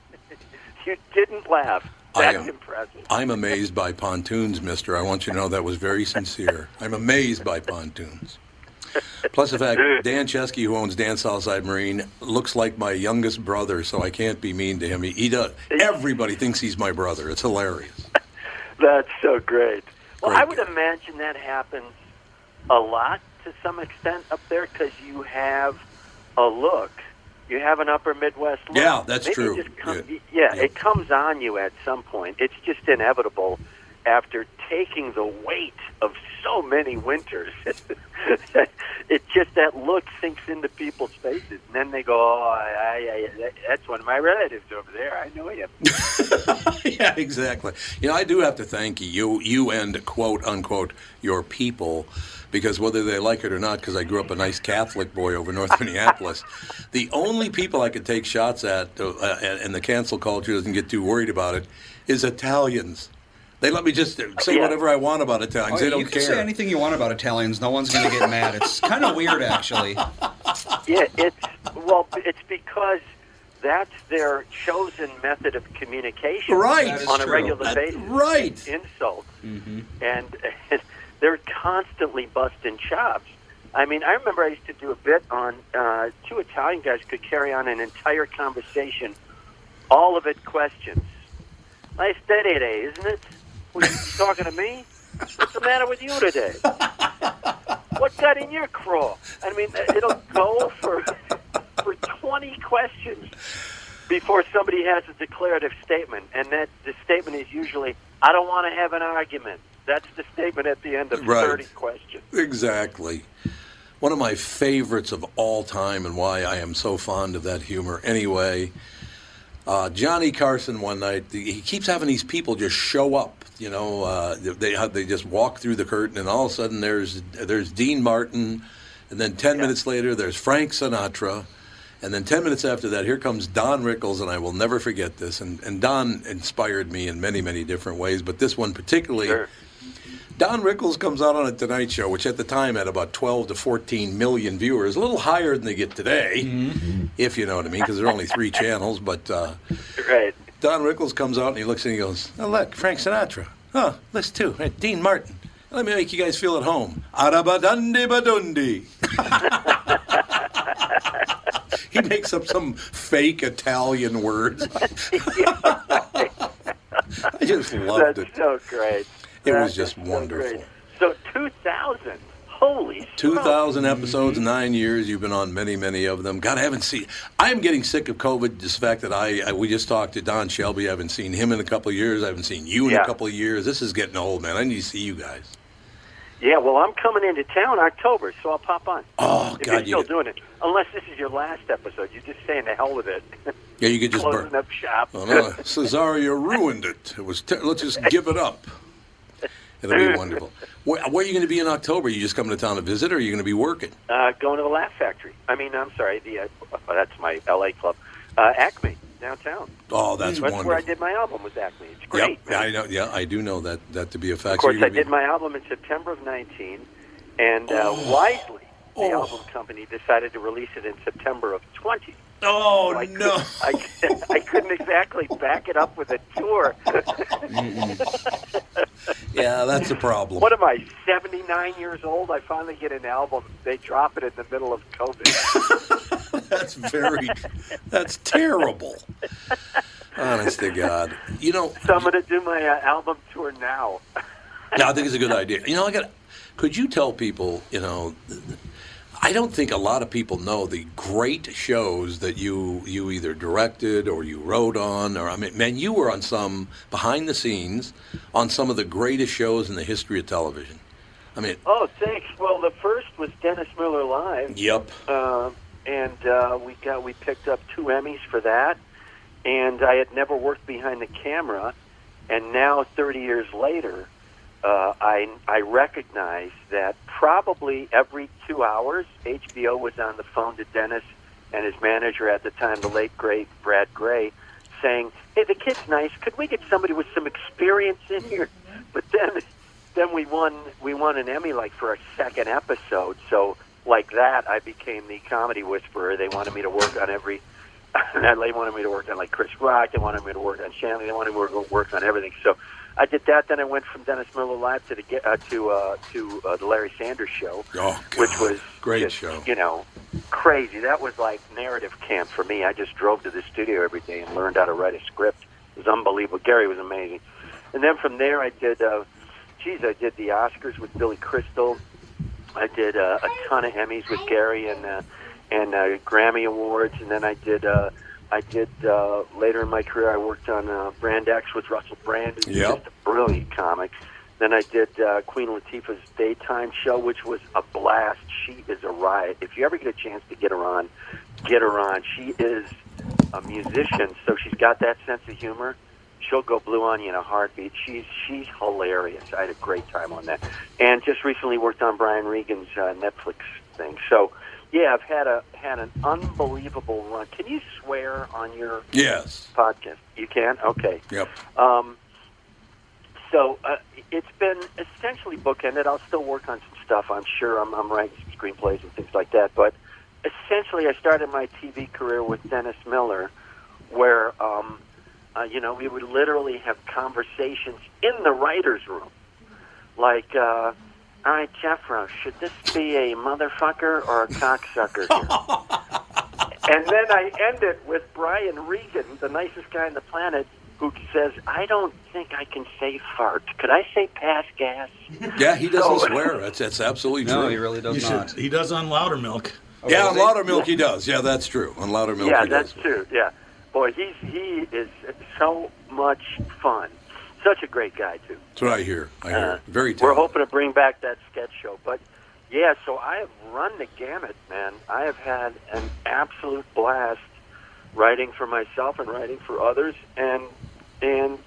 you didn't laugh. I That's am. impressive. I'm amazed by pontoons, mister. I want you to know that was very sincere. I'm amazed by pontoons. Plus the fact Dan Chesky, who owns Dan Southside Marine, looks like my youngest brother, so I can't be mean to him. He, he does. Everybody thinks he's my brother. It's hilarious. That's so great. Well, Great I would imagine that happens a lot to some extent up there because you have a look. You have an upper Midwest look. Yeah, that's Maybe true. come- Yeah. yeah, it comes on you at some point. It's just inevitable after taking the weight of so many winters. it just that look sinks into people's faces, and then they go, "Oh, I, I, that's one of my relatives over there. I know him." yeah, exactly. You know, I do have to thank you, you and quote unquote your people, because whether they like it or not, because I grew up a nice Catholic boy over North Minneapolis, the only people I could take shots at, uh, and, and the cancel culture doesn't get too worried about it, is Italians. They let me just say Yeah. whatever I want about Italians. Oh, they don't care. you can care. say anything you want about Italians. No one's going to get mad. It's kind of weird, actually. Yeah, it's well, it's because that's their chosen method of communication, Right. On a true. regular That- basis, right. Insults, Mm-hmm. and they're constantly busting chops. I mean, I remember I used to do a bit on uh, two Italian guys could carry on an entire conversation, all of it questions. Nice day today, isn't it? What, you talking to me? What's the matter with you today? What's that in your craw? I mean, it'll go for for 20 questions before somebody has a declarative statement, and that the statement is usually, "I don't want to have an argument." That's the statement at the end of Right. 30 questions. Exactly. One of my favorites of all time, and why I am so fond of that humor anyway. Uh, Johnny Carson one night, he keeps having these people just show up. You know, uh, they they just walk through the curtain, and all of a sudden there's there's Dean Martin, and then ten minutes later there's Frank Sinatra, and then ten minutes after that here comes Don Rickles, and I will never forget this. And and Don inspired me in many many different ways, but this one particularly. Don Rickles comes out on a Tonight Show, which at the time had about 12 to 14 million viewers, a little higher than they get today, if you know what I mean, because there are only three channels. But uh, right. Don Rickles comes out and he looks and he goes, "Oh look, Frank Sinatra. Oh, listen too, hey, Dean Martin. Let me make you guys feel at home. Arabadundi badundi." he makes up some fake Italian words. I just loved That's it. so great. It That was just is so wonderful. So 2,000. Holy 2,000 episodes, nine years. You've been on many, many of them. God, I haven't seen. I'm getting sick of COVID. Just the fact that I, I we just talked to Don Shelby. I haven't seen him in a couple of years. I haven't seen you in Yeah. a couple of years. This is getting old, man. I need to see you guys. Yeah, well, I'm coming into town October, so I'll pop on. Oh, if God, you're still get- doing it. Unless this is your last episode. You're just saying the hell with it. Yeah, you could just Closing burn. up shop. Oh, no, Cesario ruined it. It was. Ter- let's just give it up. It'll be wonderful. Where, where are you going to be in October? Are you just coming to town to visit, or are you going to be working? Uh, going to the Laugh Factory. I mean, I'm sorry, the uh, that's my L.A. club, uh, Acme downtown. Oh, that's that's wonderful. where I did my album with Acme. It's great. Yep, I know. Yeah, I do know that that to be a fact. Of course, I be- did my album in September of 19, and uh, wisely, the album company decided to release it in September of 20. Oh I no! Couldn't, I, I couldn't exactly back it up with a tour. Yeah, that's a problem. what am I, 79 years old? I finally get an album. They drop it in the middle of COVID. That's very. That's terrible. Honest to God. You know, so I'm going to do my uh, album tour now. no, I think it's a good idea. You know, I got. Could you tell people? You know, I don't think a lot of people know the great shows that you you either directed or you wrote on, or I mean, man, you were on some behind the scenes on some of the greatest shows in the history of television. I mean, Oh, thanks. Well, the first was Dennis Miller Live. yep. uh, and uh, we got we picked up two Emmys for that. And I had never worked behind the camera, and now 30 years later, uh, I I recognize that probably every two hours, HBO was on the phone to Dennis and his manager at the time, the late great Brad Grey, saying, "Hey, the kid's nice. Could we get somebody with some experience in here?" But then, then we won we won an Emmy like for our second episode. So like that, I became the comedy whisperer. They wanted me to work on every. they wanted me to work on like Chris Rock. They wanted me to work on Shandling. They wanted me to work on everything. So I did that. Then I went from Dennis Miller Live to the uh, to uh, to uh, the Larry Sanders Show, Oh, which was Great just, show. You know, crazy. That was like narrative camp for me. I just drove to the studio every day and learned how to write a script. It was unbelievable. Garry was amazing. And then from there, I did. Uh, geez, I did the Oscars with Billy Crystal. I did uh, a ton of Emmys with Garry and uh, and uh, Grammy awards, and then I did. Uh, I did uh, later in my career. I worked on uh, Brand X with Russell Brand, who's Yep. just a brilliant comic. Then I did uh, Queen Latifah's daytime show, which was a blast. She is a riot. If you ever get a chance to get her on, get her on. She is a musician, so she's got that sense of humor. She'll go blue on you in a heartbeat. She's she's hilarious. I had a great time on that, and just recently worked on Brian Regan's uh, Netflix thing. So, yeah, I've had a had an unbelievable run. Can you swear on your Yes. podcast? You can. Okay. Yep. Um, so uh, it's been essentially bookended. I'll still work on some stuff. I'm sure I'm, I'm writing some screenplays and things like that. But essentially, I started my TV career with Dennis Miller, where um, uh, you know we would literally have conversations in the writers' room, like. Uh, all right, Jeffro, should this be a motherfucker or a cocksucker here? and then I end it with Brian Regan, the nicest guy on the planet, who says, I don't think I can say fart. Could I say pass gas? Yeah, he doesn't So- swear. That's that's absolutely true. No, he really does You should- not. he does on Loudermilk. Yeah, on Loudermilk he does. Yeah, that's true. On Loudermilk yeah, he that's does. true. Yeah. Boy, he's he is so much fun. Such a great guy, too. That's what I hear. I hear. Uh, Very We're hoping to bring back that sketch show. But yeah, so I have run the gamut, man. I have had an absolute blast writing for myself and writing for others. And and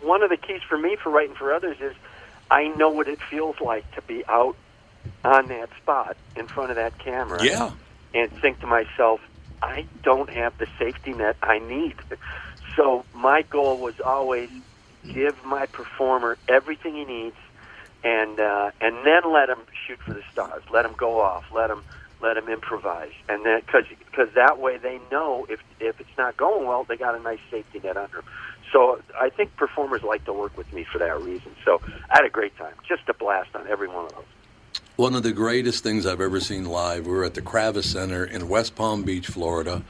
one of the keys for me for writing for others is I know what it feels like to be out on that spot in front of that camera. Yeah. And think to myself, I don't have the safety net I need. So my goal was always give my performer everything he needs, and uh, and then let him shoot for the stars. Let him go off. Let him let him improvise, and then because because that way they know if if it's not going well, they got a nice safety net under 'em. So I think performers like to work with me for that reason. So I had a great time, just a blast on every one of those. One of the greatest things I've ever seen live. We were at the Kravis Center in West Palm Beach, Florida.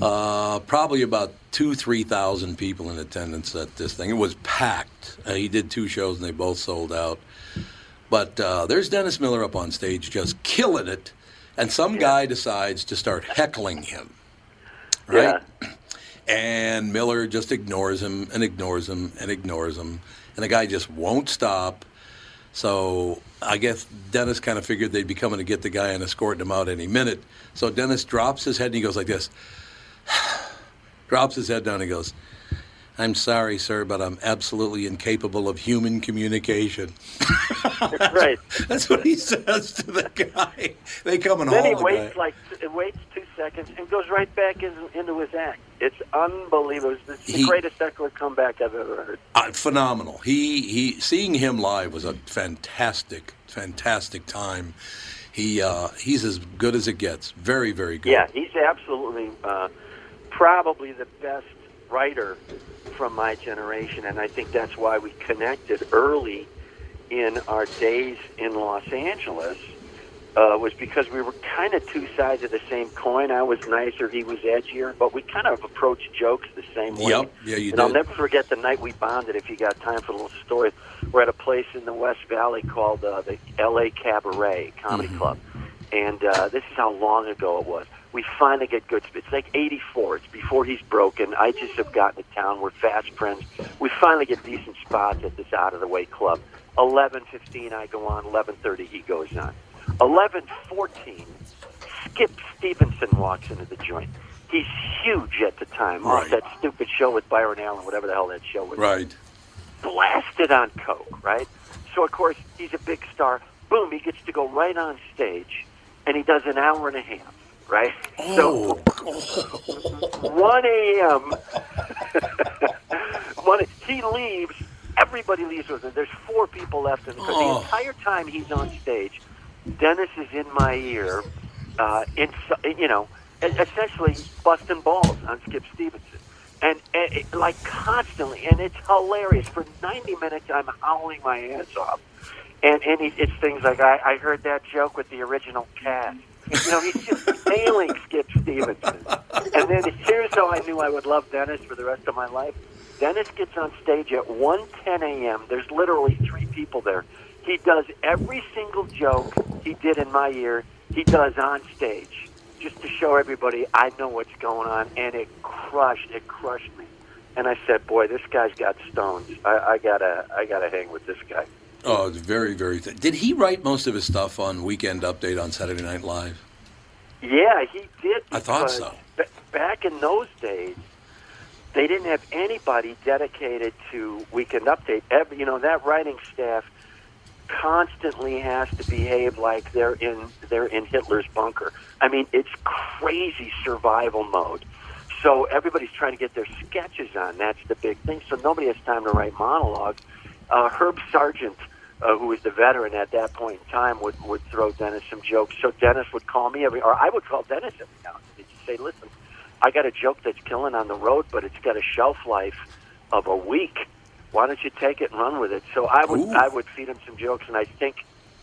Uh, probably about two, three thousand people in attendance at this thing. It was packed. Uh, he did two shows and they both sold out. But uh, there's Dennis Miller up on stage just killing it, and some guy decides to start heckling him. Right? And Miller just ignores him and ignores him and ignores him, and the guy just won't stop. So I guess Dennis kind of figured they'd be coming to get the guy and escorting him out any minute. So Dennis drops his head and he goes like this. drops his head down and goes, I'm sorry, sir, but I'm absolutely incapable of human communication. right. That's what he says to the guy. They come and Then he the waits guy. like it waits two seconds and goes right back in, into his act. It's unbelievable. It's the He- greatest Eckler comeback I've ever heard. Uh, phenomenal. He he seeing him live was a fantastic, fantastic time. He uh, he's as good as it gets. Very, very good. Yeah, he's absolutely uh, probably the best writer from my generation, and I think that's why we connected early in our days in Los Angeles. Uh, was because we were kind of two sides of the same coin. I was nicer, he was edgier, but we kind of approached jokes the same way. Yep. Yeah, you and I'll never forget the night we bonded. If you got time for a little story, we're at a place in the West Valley called uh, the L.A. Cabaret Comedy Mm-hmm. Club, and uh, this is how long ago it was. We finally get good. It's like '84. It's before he's broken. I just have gotten to town. We're fast friends. We finally get decent spots at this out of the way club. 11:15, I go on. 11:30, he goes on. 11:14, Skip Stevenson walks into the joint. He's huge at the time. Off Right. that stupid show with Byron Allen, whatever the hell that show was Right. blasted on coke, right? So of course he's a big star. Boom, he gets to go right on stage, and he does an hour and a half, right? So one a.m. one he leaves. Everybody leaves with him. There's four people left, and Oh. the entire time he's on stage, Dennis is in my ear, uh, in, you know, essentially busting balls on Skip Stevenson. And, and it, like constantly, and it's hilarious. For 90 minutes, I'm howling my ass off. And, and it's things like, I, I heard that joke with the original cast. You know, he's just nailing Skip Stevenson. And then here's how I knew I would love Dennis for the rest of my life. Dennis gets on stage at 1:10 a.m. There's literally three people there. He does every single joke he did in my ear. He does on stage, just to show everybody I know what's going on, and it crushed. It crushed me. And I said, "Boy, this guy's got stones. I, I gotta, I gotta hang with this guy." Oh, it's very, very. Th- Did he write most of his stuff on Weekend Update on Saturday Night Live? Yeah, he did. I thought so. ba- back in those days, they didn't have anybody dedicated to Weekend Update. Every, you know, that writing staff constantly has to behave like they're in they're in Hitler's bunker. I mean, it's crazy survival mode. So everybody's trying to get their sketches on. That's the big thing. So nobody has time to write monologues. Uh, Herb Sargent, uh, who was the veteran at that point in time, would would throw Dennis some jokes. So Dennis would call me every, or I would call Dennis every now and then. He'd say, "Listen, I got a joke that's killing on the road, but it's got a shelf life of a week. Why don't you take it and run with it?" So I would I would feed him some jokes, and I think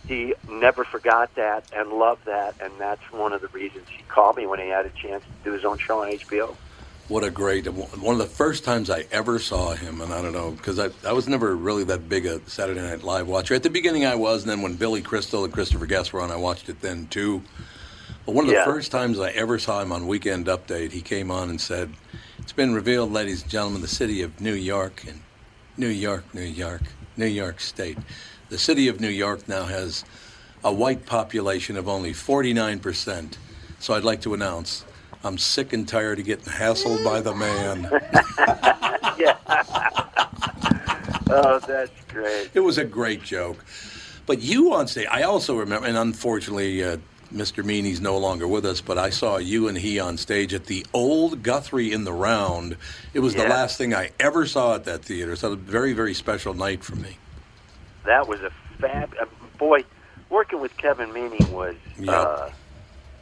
he never forgot that and loved that, and that's one of the reasons he called me when he had a chance to do his own show on HBO. What a great one of the first times I ever saw him, and I don't know because I, I was never really that big a Saturday Night Live watcher. At the beginning, I was, and then when Billy Crystal and Christopher Guest were on, I watched it then too. But one of the Yeah. first times I ever saw him on Weekend Update, he came on and said, "It's been revealed, ladies and gentlemen, the city of New York and New York, New York, New York State, the city of New York now has a white population of only 49 percent. So I'd like to announce." I'm sick and tired of getting hassled by the man. yeah. oh, that's great. It was a great joke. But you on stage, I also remember, and unfortunately, uh, Mr. Meaney's no longer with us, but I saw you and he on stage at the old Guthrie in the Round. It was the last thing I ever saw at that theater. So it was a very, very special night for me. That was a fab. Uh, boy, working with Kevin Meaney was. Uh,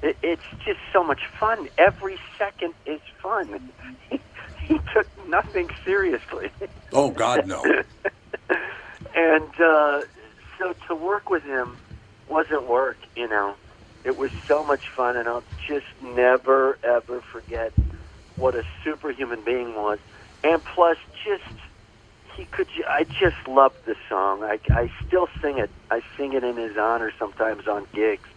it, it's just so much fun. Every second is fun. He, he took nothing seriously. Oh, God, no. and uh, so to work with him wasn't work, you know. It was so much fun, and I'll just never, ever forget what a superhuman being was. And plus, just he could. I just loved the song. I, I still sing it. I sing it in his honor sometimes on gigs.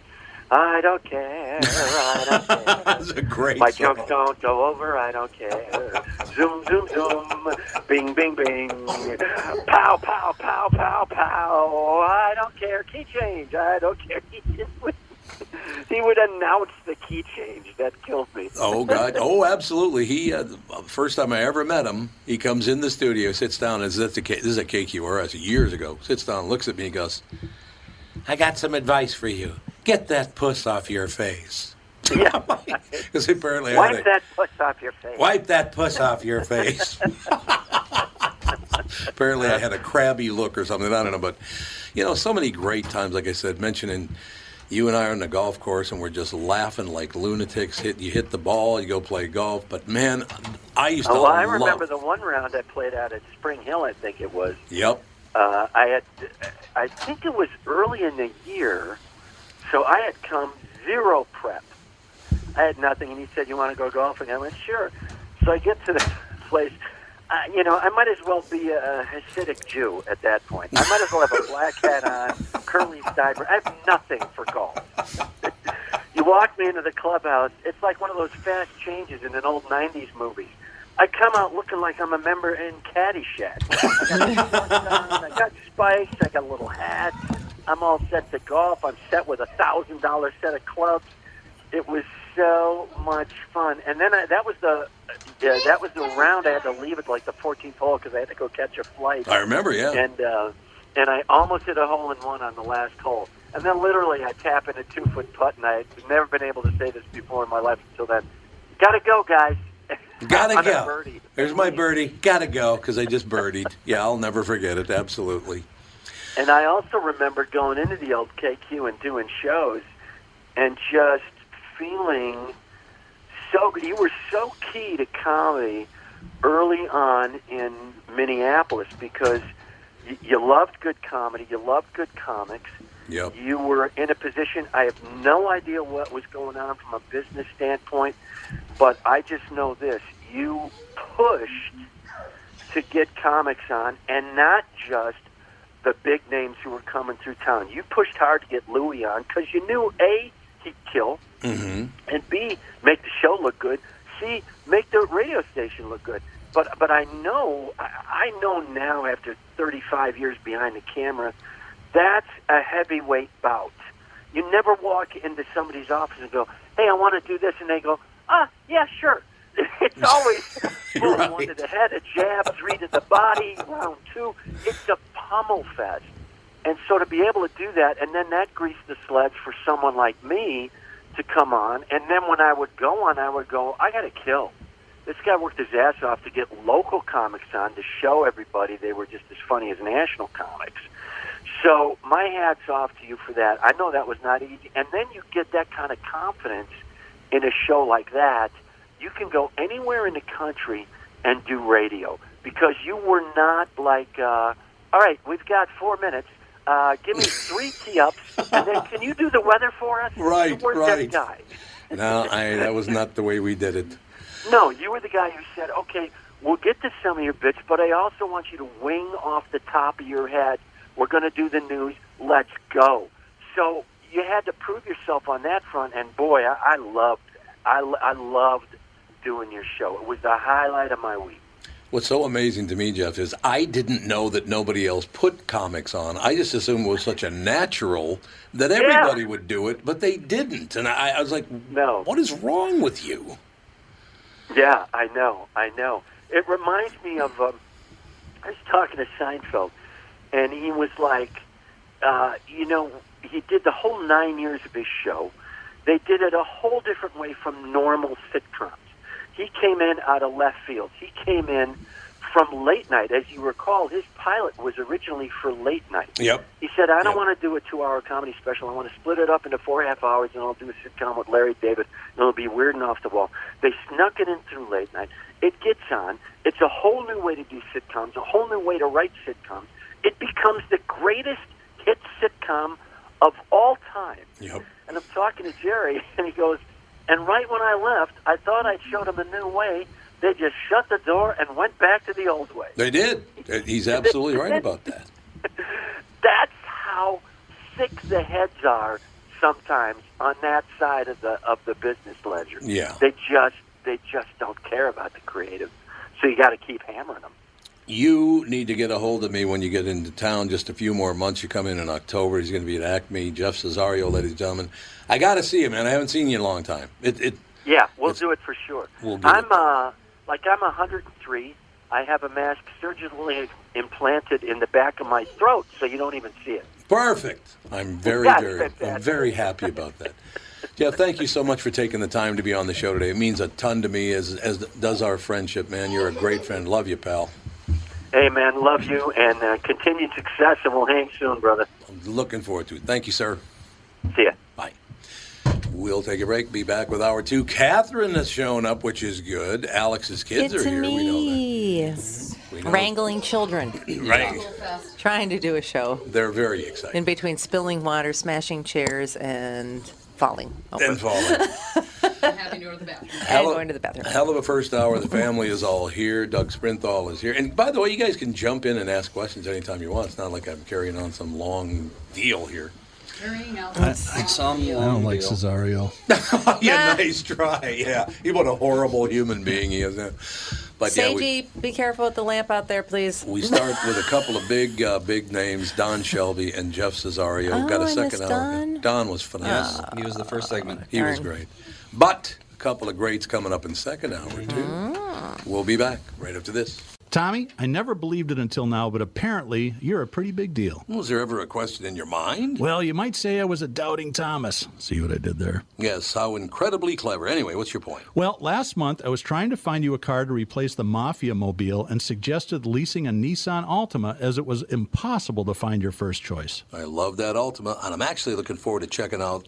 I don't care. I don't care. That's a great My song. jokes don't go over. I don't care. Zoom, zoom, zoom. Bing, bing, bing. Pow, pow, pow, pow, pow. I don't care. Key change. I don't care. He would, announce the key change. That killed me. Oh God! Oh, absolutely. He uh, first time I ever met him, he comes in the studio, sits down. Is this, the, K- this is a KQRS years ago? Sits down, looks at me, and goes, "I got some advice for you. Get that puss off your face." Because apparently Wipe that puss off your face. wipe that puss off your face. apparently I had a crabby look or something. I don't know, but you know, so many great times. Like I said, mentioning. You and I are on the golf course, and we're just laughing like lunatics. Hit you hit the ball, you go play golf. But man, I used to Oh, well, I remember the one round I played out at Spring Hill. I think it was. Yep. uh, I had, I think it was early in the year, so I had come zero prep. I had nothing, and he said, "You want to go golfing?" I went, "Sure." So I get to the place. Uh, you know, I might as well be a Hasidic Jew at that point. I might as well have a black hat on, curly sideburns. I have nothing for golf. you walk me into the clubhouse. It's like one of those fast changes in an old '90s movie. I come out looking like I'm a member in Caddyshack. I got, on, I got spikes. I got a little hat. I'm all set to golf. I'm set with a thousand dollar set of clubs. It was so much fun. And then I, that was the yeah, that was the round I had to leave at like the 14th hole because I had to go catch a flight. I remember, yeah. And uh, and I almost hit a hole in one on the last hole. And then literally I tap in a two foot putt, and I've never been able to say this before in my life until then. Gotta go, guys. Gotta go. birdie. There's my birdie. Gotta go because I just birdied. Yeah, I'll never forget it. Absolutely. And I also remember going into the old KQ and doing shows and just feeling so good. you were so key to comedy early on in Minneapolis because you loved good comedy, you loved good comics. Yep. You were in a position I have no idea what was going on from a business standpoint, but I just know this. You pushed to get comics on and not just the big names who were coming through town. You pushed hard to get Louis on because you knew A, he'd kill, Mm-hmm. and B, make the show look good. C, make the radio station look good. But but I know I, I know now after 35 years behind the camera, that's a heavyweight bout. You never walk into somebody's office and go, "Hey, I want to do this," and they go, "Ah, yeah, sure." It's always boom, one to the head, a jab, three to the body, round two. It's a pummel fest. And so to be able to do that, and then that greased the sleds for someone like me to come on. And then when I would go on, I would go, I got to kill. This guy worked his ass off to get local comics on to show everybody they were just as funny as national comics. So my hat's off to you for that. I know that was not easy. And then you get that kind of confidence in a show like that. You can go anywhere in the country and do radio because you were not like, uh, all right, we've got four minutes. Uh, give me three tee ups, and then can you do the weather for us? Right, you weren't right. that guy. No, I, that was not the way we did it. No, you were the guy who said, okay, we'll get to some of your bits, but I also want you to wing off the top of your head. We're going to do the news. Let's go. So you had to prove yourself on that front, and boy, I, I loved. I, I loved doing your show. It was the highlight of my week. What's so amazing to me, Jeff, is I didn't know that nobody else put comics on. I just assumed it was such a natural that Yeah. everybody would do it, but they didn't. And I, I was like, no. what is wrong with you? Yeah, I know, I know. It reminds me of um, I was talking to Seinfeld, and he was like, uh, you know, he did the whole nine years of his show. They did it a whole different way from normal sitcoms. He came in out of left field. He came in from late night. As you recall, his pilot was originally for late night. Yep. He said, I don't want to do a two hour comedy special. I want to split it up into four half hours and I'll do a sitcom with Larry David and it'll be weird and off the wall. They snuck it in through late night. It gets on. It's a whole new way to do sitcoms, a whole new way to write sitcoms. It becomes the greatest hit sitcom of all time. Yep. And I'm talking to Jerry and he goes, and right when I left, I thought I'd showed them a new way. They just shut the door and went back to the old way. They did. He's absolutely right about that. That's how sick the heads are sometimes on that side of the of the business ledger. Yeah. They just they just don't care about the creative. So you got to keep hammering them. You need to get a hold of me when you get into town. Just a few more months. You come in in October. He's going to be at Acme. Jeff Cesario, ladies and gentlemen. I got to see you, man. I haven't seen you in a long time. It, it Yeah, we'll do it for sure. We'll do I'm uh like I'm 103. I have a mask surgically implanted in the back of my throat, so you don't even see it. perfect. I'm very, That's very, I'm very happy about that. Jeff, thank you so much for taking the time to be on the show today. It means a ton to me, as as does our friendship, man. You're a great friend. Love you, pal. Hey man, love you and uh, continued success, and we'll hang soon, brother. I'm looking forward to it. Thank you, sir. See ya. Bye. We'll take a break. Be back with hour two. Catherine has shown up, which is good. Alex's kids it's are here. me. We know that. We know. Wrangling children. Right. Trying to do a show They're very excited. in between spilling water, smashing chairs, and falling. over. And falling. and going to the bathroom. And Hell of- going to the bathroom. Hell of a first hour. The family is all here. Doug Sprinthal is here. And by the way, you guys can jump in and ask questions anytime you want. It's not like I'm carrying on some long deal here. I, I don't like Cesario. yeah, nice try. Yeah, he what a horrible human being he is. But yeah, we, be careful with the lamp out there, please. we start with a couple of big, uh, big names: Don Shelby and Jeff Cesario. Oh, Got a I second missed hour. Don. Don was phenomenal. Yes, he was the first segment. He was great. But a couple of greats coming up in second hour too. Mm. We'll be back right after this. Tommy, I never believed it until now, but apparently you're a pretty big deal. Was there ever a question in your mind? Well, you might say I was a doubting Thomas. See what I did there? Yes, how incredibly clever. Anyway, what's your point? Well, last month I was trying to find you a car to replace the Mafia Mobile and suggested leasing a Nissan Altima as it was impossible to find your first choice. I love that Altima, and I'm actually looking forward to checking out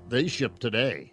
They ship today.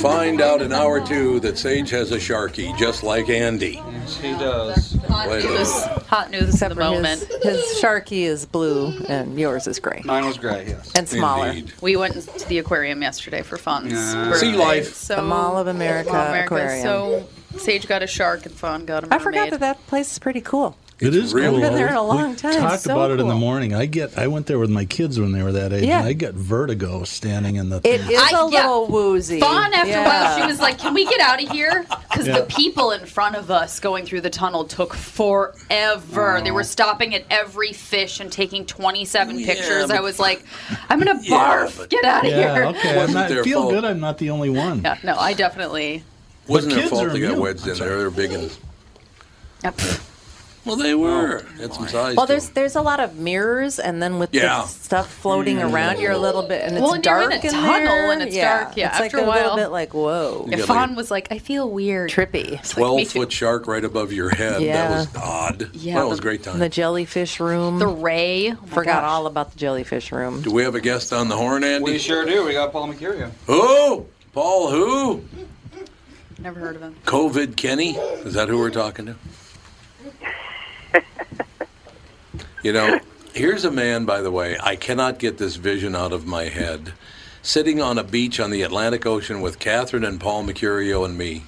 Find out in hour two that Sage has a Sharky, just like Andy. Yes, he does. Wait a minute. hot news at the moment. his, his Sharky is blue and yours is gray. Mine was gray, yes. And smaller. Indeed. We went to the aquarium yesterday for Fun's Yeah. Sea life. So, The Mall of America Mall of America. Aquarium. So Sage got a shark and Fawn got a mermaid. I forgot that that place is pretty cool. It is really cool. I've been there in a We long time. Talked So about it in the morning. I get. I went there with my kids when they were that age, Yeah. and I get vertigo standing in the. It thing. is I- a yeah. little woozy. Fawn after yeah. a while, she was like, "Can we get out of here?" Because Yeah. the people in front of us going through the tunnel took forever. They were oh. stopping at every fish and taking 27 Yeah, pictures. but- I was like, "I'm gonna Yeah, barf. but- get out of yeah. here." Okay. I'm Wasn't feel fault. good. I'm not the only one. Yeah, no, I definitely. Wasn't their kids fault they got wedged in there. They're big and. Yep. Well, they were. Oh, had some size. Well, to there's them. there's a lot of mirrors, and then with Yeah. the stuff floating mm. around, you're a little bit, and it's Well, and you're in dark a tunnel, there. and it's yeah. dark. Yeah, it's like after a a while- little bit like whoa, You If got like Fawn was like, "I feel weird." trippy. Like, me Twelve too. foot shark right above your head. Yeah. That was odd. Yeah, that was a the- great time. The jellyfish room. The Ray. Oh my Forgot gosh. all about the jellyfish room. Do we have a guest on the horn, Andy? We sure do. We got Paul Mecurio. Who? Paul who? Never heard of him. COVID Kenny? Is that who we're talking to? you know, here's a man, by the way, I cannot get this vision out of my head. Sitting on a beach on the Atlantic Ocean with Catherine and Paul Mecurio and me.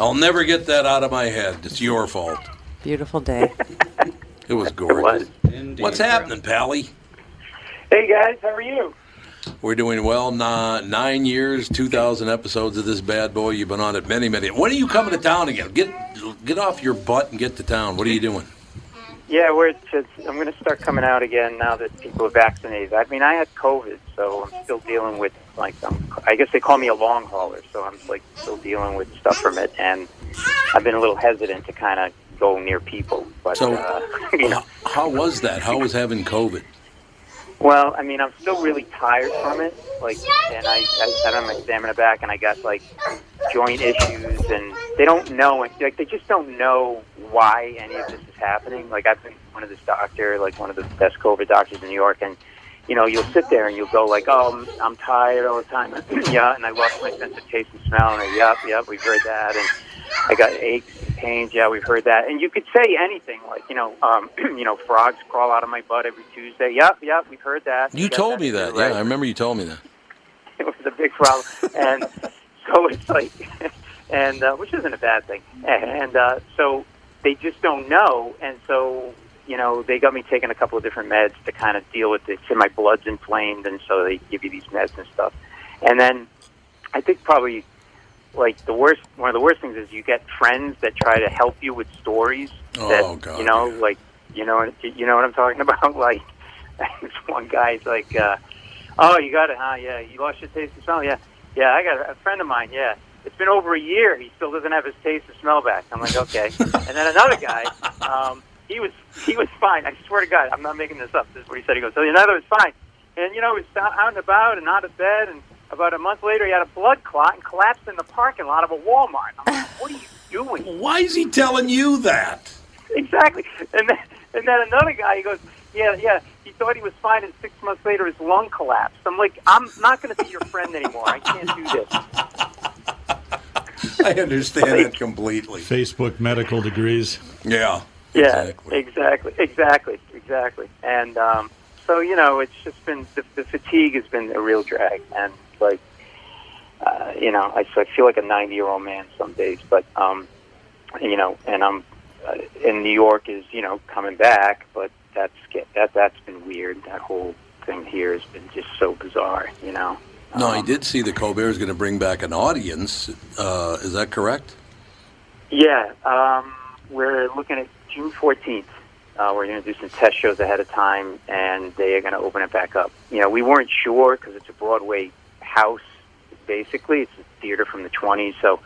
I'll never get that out of my head. It's your fault. Beautiful day. It was gorgeous. Indeed. What's happening, Pally? Hey guys, how are you? We're doing well. Nine years, 2,000 episodes of this bad boy. You've been on it many, many. When are you coming to town again? Get get off your butt and get to town. What are you doing? Yeah, we're just, I'm going to start coming out again now that people are vaccinated. I mean, I had COVID, so I'm still dealing with like um, I guess they call me a long hauler, so I'm like still dealing with stuff from it, and I've been a little hesitant to kind of go near people. But So, uh, you know, how was that? How was having COVID? Well, I mean, I'm still really tired from it. Like, and I, I sat on my stamina back, and I got like joint issues, and they don't know, like, they just don't know why any of this is happening. Like, I've been one of this doctor, like one of the best COVID doctors in New York, and you know, you'll sit there and you'll go like, "Oh, I'm, I'm tired all the time." yeah, and I lost my sense of taste and smell. And I, yep, yep, we've heard that. And I got aches and pains. Yeah, we've heard that. And you could say anything like, you know, um, you know, frogs crawl out of my butt every Tuesday. Yep, yep, we've heard that. You told me that. right? Yeah, I remember you told me that. it was a big problem, and so it's like, and uh, which isn't a bad thing, and uh, so they just don't know, and so you know they got me taking a couple of different meds to kind of deal with it. So my blood's inflamed, and so they give you these meds and stuff, and then I think probably like the worst one of the worst things is you get friends that try to help you with stories that Oh, God, you know like you know you know what I'm talking about? Like this one guy's like uh oh you got it huh? Yeah you lost your taste and smell? Yeah yeah I got a friend of mine yeah. It's been over a year he still doesn't have his taste and smell back. I'm like okay. And then another guy um he was he was fine. I swear to God I'm not making this up. This is what he said. He goes so another was fine. And you know he was out and about and out of bed and about a month later, he had a blood clot and collapsed in the parking lot of a Walmart. I'm like, what are you doing? Why is he telling you that? Exactly. And then, and then another guy, he goes, yeah, yeah. He thought he was fine, and six months later, his lung collapsed. I'm like, I'm not going to be your friend anymore. I can't do this. I understand that completely. Facebook medical degrees. Yeah. Yeah, exactly, exactly, exactly. And um, so you know, it's just been the, the fatigue has been a real drag, and like uh, you know, I, I feel like a ninety year old man some days, but um, you know, and I'm uh, in New York is you know coming back, but that's get that that's been weird. That whole thing here has been just so bizarre, you know. No, I did see the Colbert is going to bring back an audience. Uh, is that correct? Yeah, um, we're looking at June 14th. Uh, we're going to do some test shows ahead of time, and they are going to open it back up. You know, we weren't sure because it's a Broadway house, basically. It's a theater from the 20s, so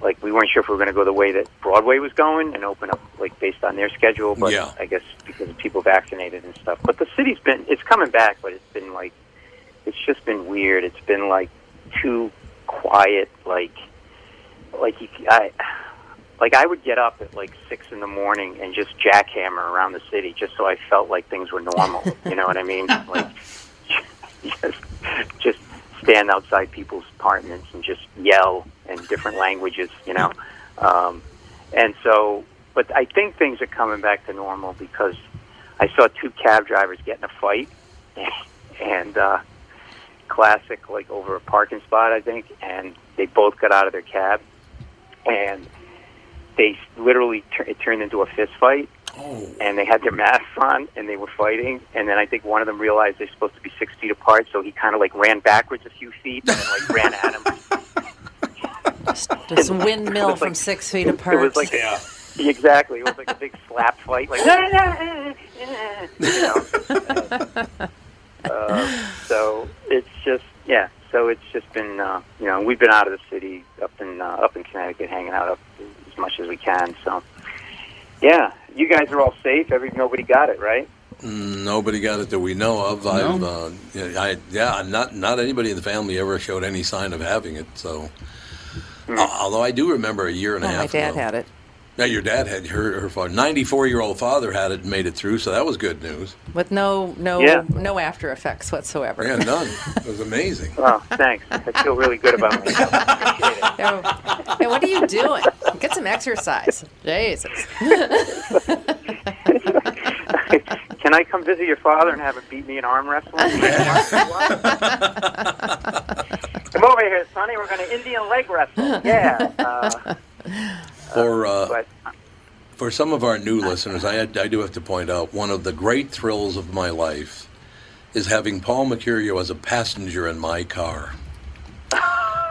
like we weren't sure if we were going to go the way that Broadway was going and open up like based on their schedule. But Yeah. I guess because of people vaccinated and stuff. But the city's been it's coming back, but it's been like it's just been weird. It's been like too quiet. Like like you, I like I would get up at like six in the morning and just jackhammer around the city just so I felt like things were normal. you know what I mean? Like just just stand outside people's apartments and just yell in different languages. You know, um, and so but I think things are coming back to normal because I saw two cab drivers get in a fight and uh classic like over a parking spot I think and they both got out of their cab and they literally tur- it turned into a fist fight and they had their masks on and they were fighting. And then I think one of them realized they're supposed to be six feet apart so he kind of like ran backwards a few feet and then like ran at him. Just windmill from six feet apart. it was like yeah. exactly it was like a big slap fight like you know. Uh, so it's just yeah so it's just been uh, you know we've been out of the city up in uh, up in Connecticut hanging out up as much as we can so yeah you guys are all safe every nobody got it right Mm, Nobody got it that we know of. I've, uh, yeah, I, yeah, not not anybody in the family ever showed any sign of having it. So, Al- although I do remember a year and a Oh, my dad ago. had it. Yeah, your dad had her her father, ninety four year old father had it and made it through. So that was good news. with no no Yeah. no after effects whatsoever. Yeah, none. It was amazing. well thanks I feel really good about myself Yeah, hey, what are you doing? Get some exercise. Jesus. can I come visit your father and have him beat me in arm wrestling come over here Sonny we're going to Indian leg wrestle yeah uh, For uh, but for some of our new listeners, I, I do have to point out one of the great thrills of my life is having Paul Mecurio as a passenger in my car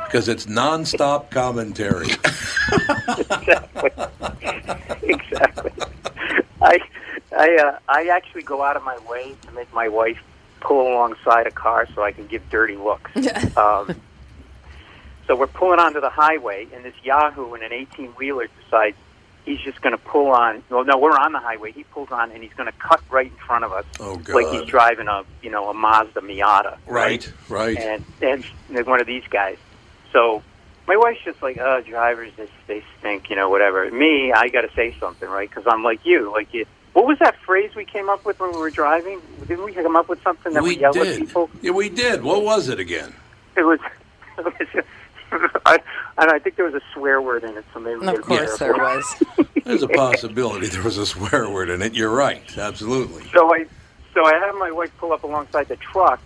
because it's nonstop commentary. exactly. I I uh, I actually go out of my way to make my wife pull alongside a car so I can give dirty looks. um, so we're pulling onto the highway, and this Yahoo in an 18 wheeler decides he's just going to pull on. Well, no, we're on the highway. He pulls on, and he's going to cut right in front of us, Oh, like he's driving a you know a Mazda Miata. Right, right. And and one of these guys. So my wife's just like, oh, drivers, they, they stink, you know, whatever. Me, I got to say something, right? Because I'm like you. Like, you, what was that phrase we came up with when we were driving? Didn't we come up with something that we, we yelled at did. people? Yeah, we did. What was it again? It was. It was I, and I think there was a swear word in it, so maybe we Of course there careful. was. There's a possibility there was a swear word in it. You're right. Absolutely. So I, so I had my wife pull up alongside the truck,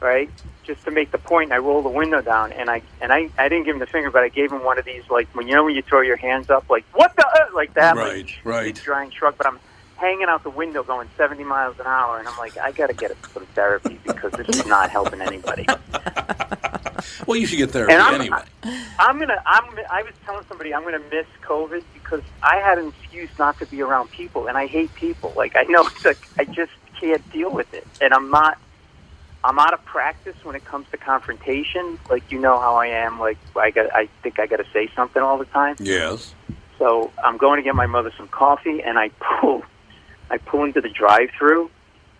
right, just to make the point. And I rolled the window down, and I and I, I didn't give him the finger, but I gave him one of these, like when you know when you throw your hands up, like what the, uh," like that, Right, like, right. big giant truck. But I'm hanging out the window, going 70 miles an hour, and I'm like, I got to get some therapy because this is not helping anybody. Well, you should get therapy And I'm, anyway. I'm gonna. I'm. I was telling somebody I'm gonna miss COVID because I had an excuse not to be around people, and I hate people. Like I know, it's like I just can't deal with it, and I'm not. I'm out of practice when it comes to confrontation. Like you know how I am. Like I got. I think I got to say something all the time. Yes. So I'm going to get my mother some coffee, and I pull. I pull into the drive-through,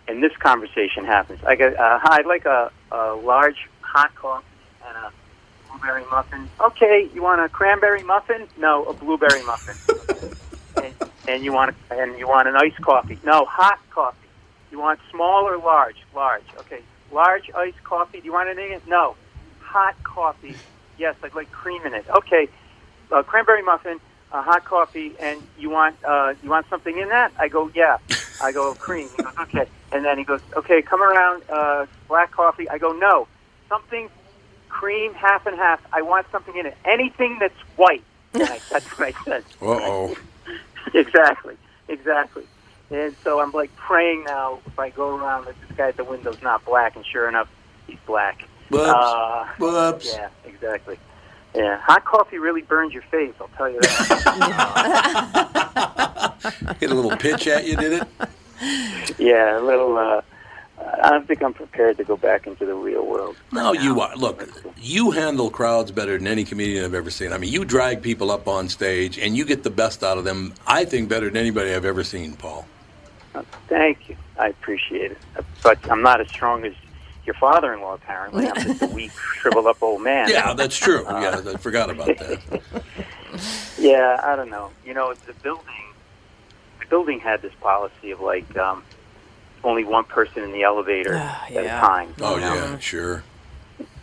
and this conversation happens. I got. Uh, hi, I'd like a, a large hot coffee and a blueberry muffin. Okay, you want a cranberry muffin? No, a blueberry muffin. and, and you want a, and you want an iced coffee? No, hot coffee. You want small or large? Large. Okay, large iced coffee. Do you want anything? in? No, hot coffee. Yes, I'd like cream in it. Okay, uh, cranberry muffin, uh, hot coffee, and you want uh, you want something in that? I go, yeah. I go cream. He goes, okay. And then he goes, okay, come around, uh, black coffee. I go, no, something cream, half and half. I want something in it. Anything that's white. And I, that's what I said. Uh oh. exactly, exactly. And so I'm like praying now. If I go around, that this guy at the window's not black, and sure enough, he's black. Whoops. Uh, Whoops. Yeah, exactly. Yeah, hot coffee really burns your face. I'll tell you that. Hit a little pitch at you, did it? yeah, a little. Uh, I don't think I'm prepared to go back into the real world. No, you are. Look, you handle crowds better than any comedian I've ever seen. I mean, you drag people up on stage and you get the best out of them. I think better than anybody I've ever seen, Paul. Thank you. I appreciate it. But I'm not as strong as your father-in-law. Apparently, I'm just a weak, shriveled up old man. Yeah, that's true. Yeah, I forgot about that. Yeah, I don't know. You know, the building, the building had this policy of like um, only one person in the elevator at a time. Oh know? yeah, sure.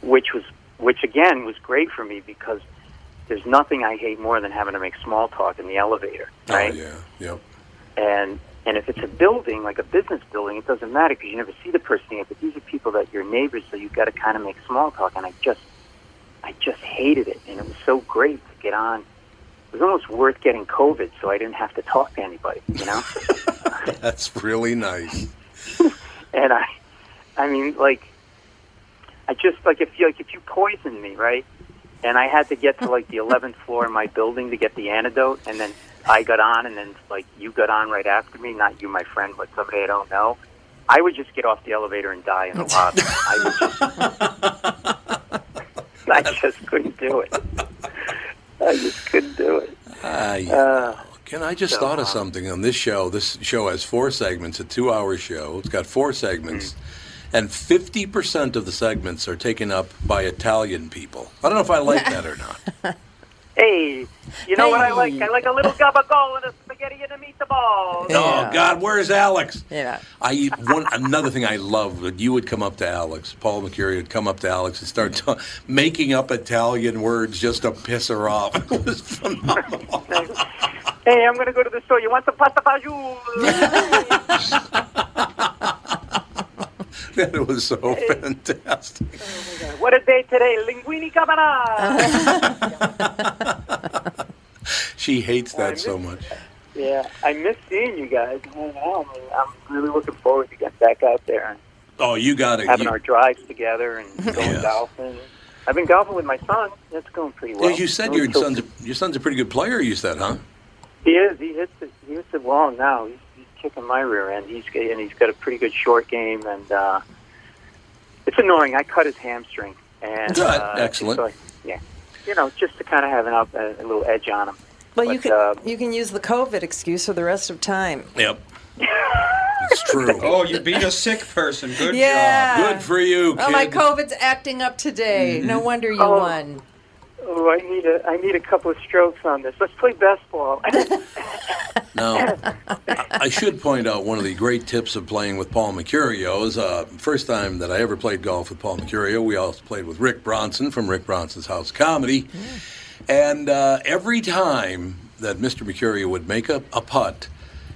which was which again was great for me because there's nothing I hate more than having to make small talk in the elevator, right? Oh yeah, yep. And and if it's a building like a business building, it doesn't matter because you never see the person yet. But these are people that you're neighbors, so you've got to kind of make small talk. And I just I just hated it, and it was so great to get on. It was almost worth getting COVID, so I didn't have to talk to anybody, you know. That's really nice. and I, I mean, like, I just like if you like if you poisoned me, right? And I had to get to like the eleventh floor in my building to get the antidote, and then I got on, and then like you got on right after me. Not you, my friend, but somebody I don't know. I would just get off the elevator and die in the lobby. I would just, I just couldn't do it. I just couldn't do it. I, Uh, Ken, I just so, thought of something on this show. This show has four segments, a two-hour show. It's got four segments, and fifty percent of the segments are taken up by Italian people. I don't know if I like that or not. Hey, you know what I like? I like a little gabagool and a spaghetti and a meatball. Oh God, where's Alex? Yeah. I one another thing I love that you would come up to Alex, Paul Mecurio would come up to Alex and start ta- making up Italian words just to piss her off. It was phenomenal. Hey, I'm gonna go to the store. You want some pasta fagioli? that was so fantastic. Oh, what a day today! Linguini carbonara. She hates that so much. yeah, I miss seeing you guys. I don't know. I mean, I'm really looking forward to getting back out there and Oh, you got it. having You, our drives together and going Yes. golfing. I've been golfing with my son. That's going pretty well. yeah, you said your son's a, your son's a pretty good player. You said, huh? He is. He hits it. He hits it long now. He's kicking my rear end. He's and he's got a pretty good short game, and uh, it's annoying. I cut his hamstring, and Good. uh, Excellent. so I- yeah, you know, just to kind of have an up, a, a little edge on him. Well, you But, can uh, you can use the COVID excuse for the rest of time. Yep. It's true. Oh, you beat a sick person. Good Yeah. job. Good for you, Oh, my. COVID's acting up today. No wonder you Oh. won. Oh, I need a I need a couple of strokes on this. Let's play best ball. Now, I- I should point out one of the great tips of playing with Paul Mecurio is uh, first time that I ever played golf with Paul Mecurio. We also played with Rick Bronson from Rick Bronson's House of Comedy, and uh, every time that Mr. Mecurio would make a, a putt,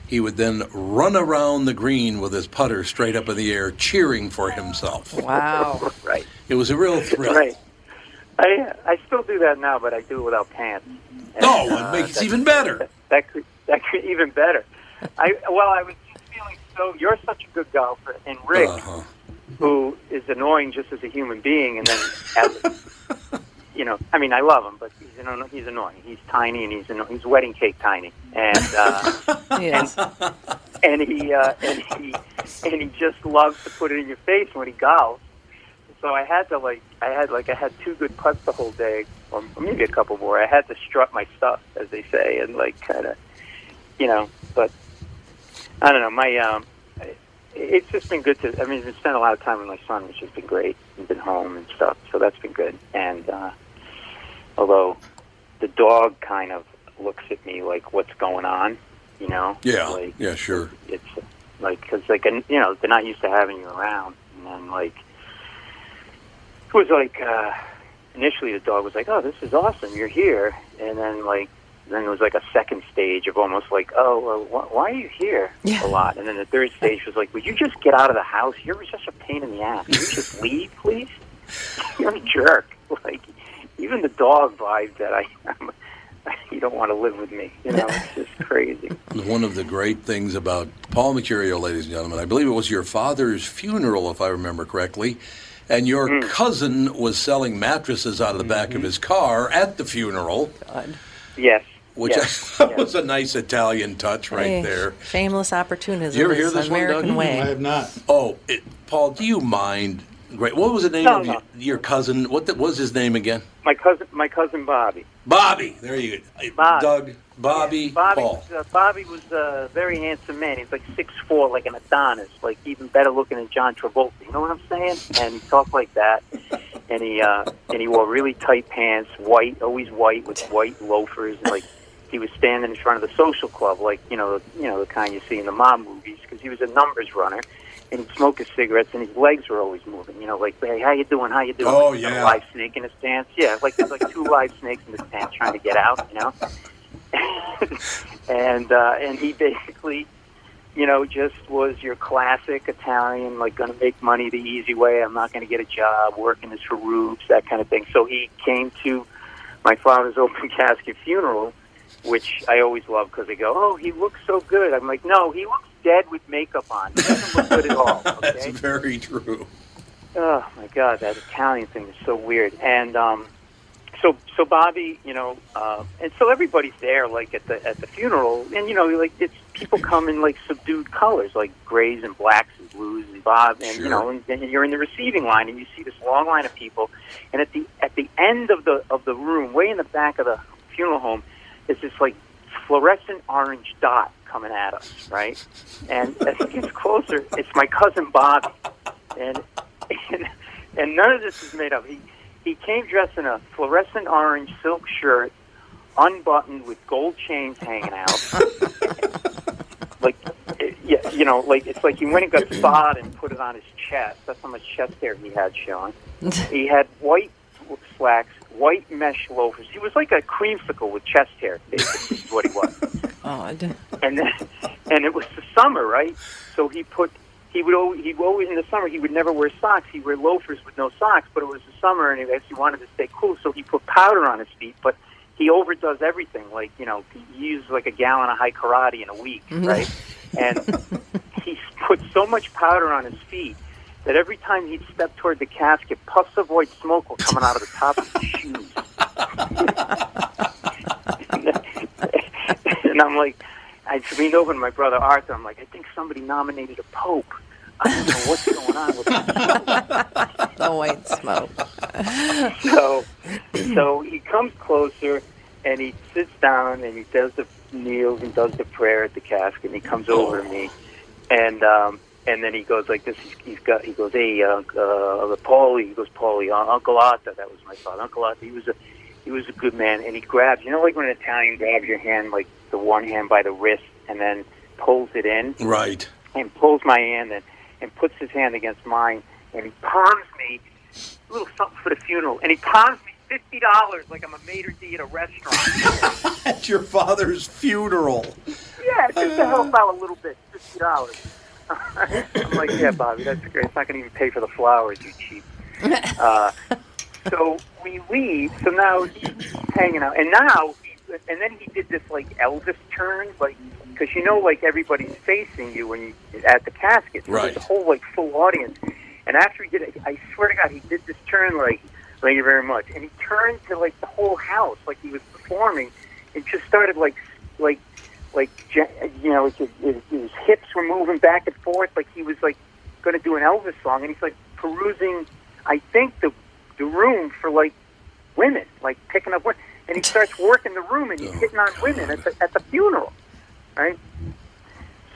he would then run around the green with his putter straight up in the air, cheering for himself. Wow. right. It was a real thrill. Right. I I still do that now, but I do it without pants. And, No, it uh, makes it that- even better. That could that could even better. I well, I was just feeling so. You're such a good golfer, and Rick, Uh-huh. who is annoying just as a human being, and then as you know, I mean, I love him, but he's an, he's annoying. He's tiny, and he's anno- he's wedding cake tiny, and uh, Yes. and he uh, and he and he just loves to put it in your face when he golfs. So I had to like I had like I had two good putts the whole day, or maybe a couple more. I had to strut my stuff, as they say, and like kind of, you know. But I don't know. My um, it's just been good to. I mean, I've spent a lot of time with my son, which has been great. He's been home and stuff, so that's been good. And uh, although the dog kind of looks at me like, "What's going on?" You know? Yeah, Like, yeah, sure. it's like because like and, you know they're not used to having you around and then like it was like uh initially the dog was like oh this is awesome. You're here. And then like then it was like a second stage of almost like oh well, wh- why are you here? A lot. And then the third stage was like would you just get out of the house? You're such a pain in the ass. Can you just leave please? You're a jerk. Like even the dog vibes that I you don't want to live with me. You know it's just crazy. One of the great things about Paul Mecurio, ladies and gentlemen, I believe it was your father's funeral, if I remember correctly, and your Hmm. cousin was selling mattresses out of the back of his car at the funeral. Yes. Which Yes, that was a nice Italian touch right Hey, there. Shameless opportunism. Did you ever hear is this American one, Doug? way. I have not. Oh, it, Paul, do you mind? Great. What was the name No, of no. your, your cousin? What the, was his name again? My cousin, my cousin Bobby. Bobby. There you go. Bobby. Doug, Bobby, Bobby, Paul. was, uh, Bobby was a very handsome man. He's like six four, like an Adonis, like even better looking than John Travolta. You know what I'm saying? And he talked like that. And he uh, and he wore really tight pants, white, always white with white loafers. And like he was standing in front of the social club, like you know, you know the kind you see in the mob movies, because he was a numbers runner. And he'd smoke his cigarettes, and his legs were always moving. You know, like, hey, how you doing? How you doing? Oh, Like, yeah. Live snake in his pants. Yeah, like there's like two live snakes in his pants trying to get out. You know. and uh, and he basically, you know, just was your classic Italian, like going to make money the easy way. I'm not going to get a job working as for roofs, that kind of thing. So he came to my father's open casket funeral, which I always love because they go, "Oh, he looks so good." I'm like, "No, he looks dead with makeup on. He doesn't look good at all." That's very true. Oh my God, that Italian thing is so weird. And um, so, so Bobby, you know, uh, and so everybody's there, like at the at the funeral, and you know, like it's people come in like subdued colors, like grays and blacks and blues and Bob, and you know, and, and you're in the receiving line, and you see this long line of people, and at the at the end of the of the room, way in the back of the funeral home, is this like fluorescent orange dot coming at us, right? And as it gets closer, it's my cousin Bobby, and and, and none of this is made up. He he came dressed in a fluorescent orange silk shirt, unbuttoned with gold chains hanging out. like, yeah, you know, like it's like he went and got spot and put it on his chest. That's how much chest hair he had showing. he had white slacks, white mesh loafers. He was like a creamsicle with chest hair. Basically, is what he was Odd. and then, and it was the summer, right? So he put he would always, he always in the summer he would never wear socks. He wear loafers with no socks, but it was the summer, and he actually wanted to stay cool, so he put powder on his feet. But he overdoes everything. Like you know, he uses like a gallon of Hai Karate in a week, mm-hmm. right? and he put so much powder on his feet that every time he'd step toward the casket, puffs of white smoke were coming out of the top of his shoes. and I'm like, I leaned over to my brother Arthur. I'm like, I think somebody nominated a pope. I don't know what's going on with that. the white smoke. so, so he comes closer and he sits down and he does the kneels and does the prayer at the casket. And he comes over to me, and um, and then he goes like this. He's, he's got. He goes, hey, uh, uh, Paulie. He goes, Paulie. Uh, Uncle Arthur. That was my father. Uncle Arthur. He was a he was a good man, and he grabs. You know, like when an Italian grabs your hand, like the one hand by the wrist, and then pulls it in Right. and pulls my hand and, and puts his hand against mine and he palms me a little something for the funeral and he palms me fifty dollars like I'm a maitre d at a restaurant. At your father's funeral. yeah, just to help out a little bit, fifty dollars. I'm like, yeah, Bobby, that's great. It's not going to even pay for the flowers, you cheap. Uh, so we leave. So now he's hanging out, and now, and then he did this like Elvis turn, like because you know, like everybody's facing you when you at the casket. So Right. There's a whole like full audience, and after he did it, I swear to God, he did this turn like, thank you very much, and he turned to like the whole house, like he was performing, and just started like, like. Like you know, his, his, his hips were moving back and forth, like he was like going to do an Elvis song, and he's like perusing, I think the the room for like women, like picking up women, and he starts working the room and he's oh, hitting on women at the at the funeral, right?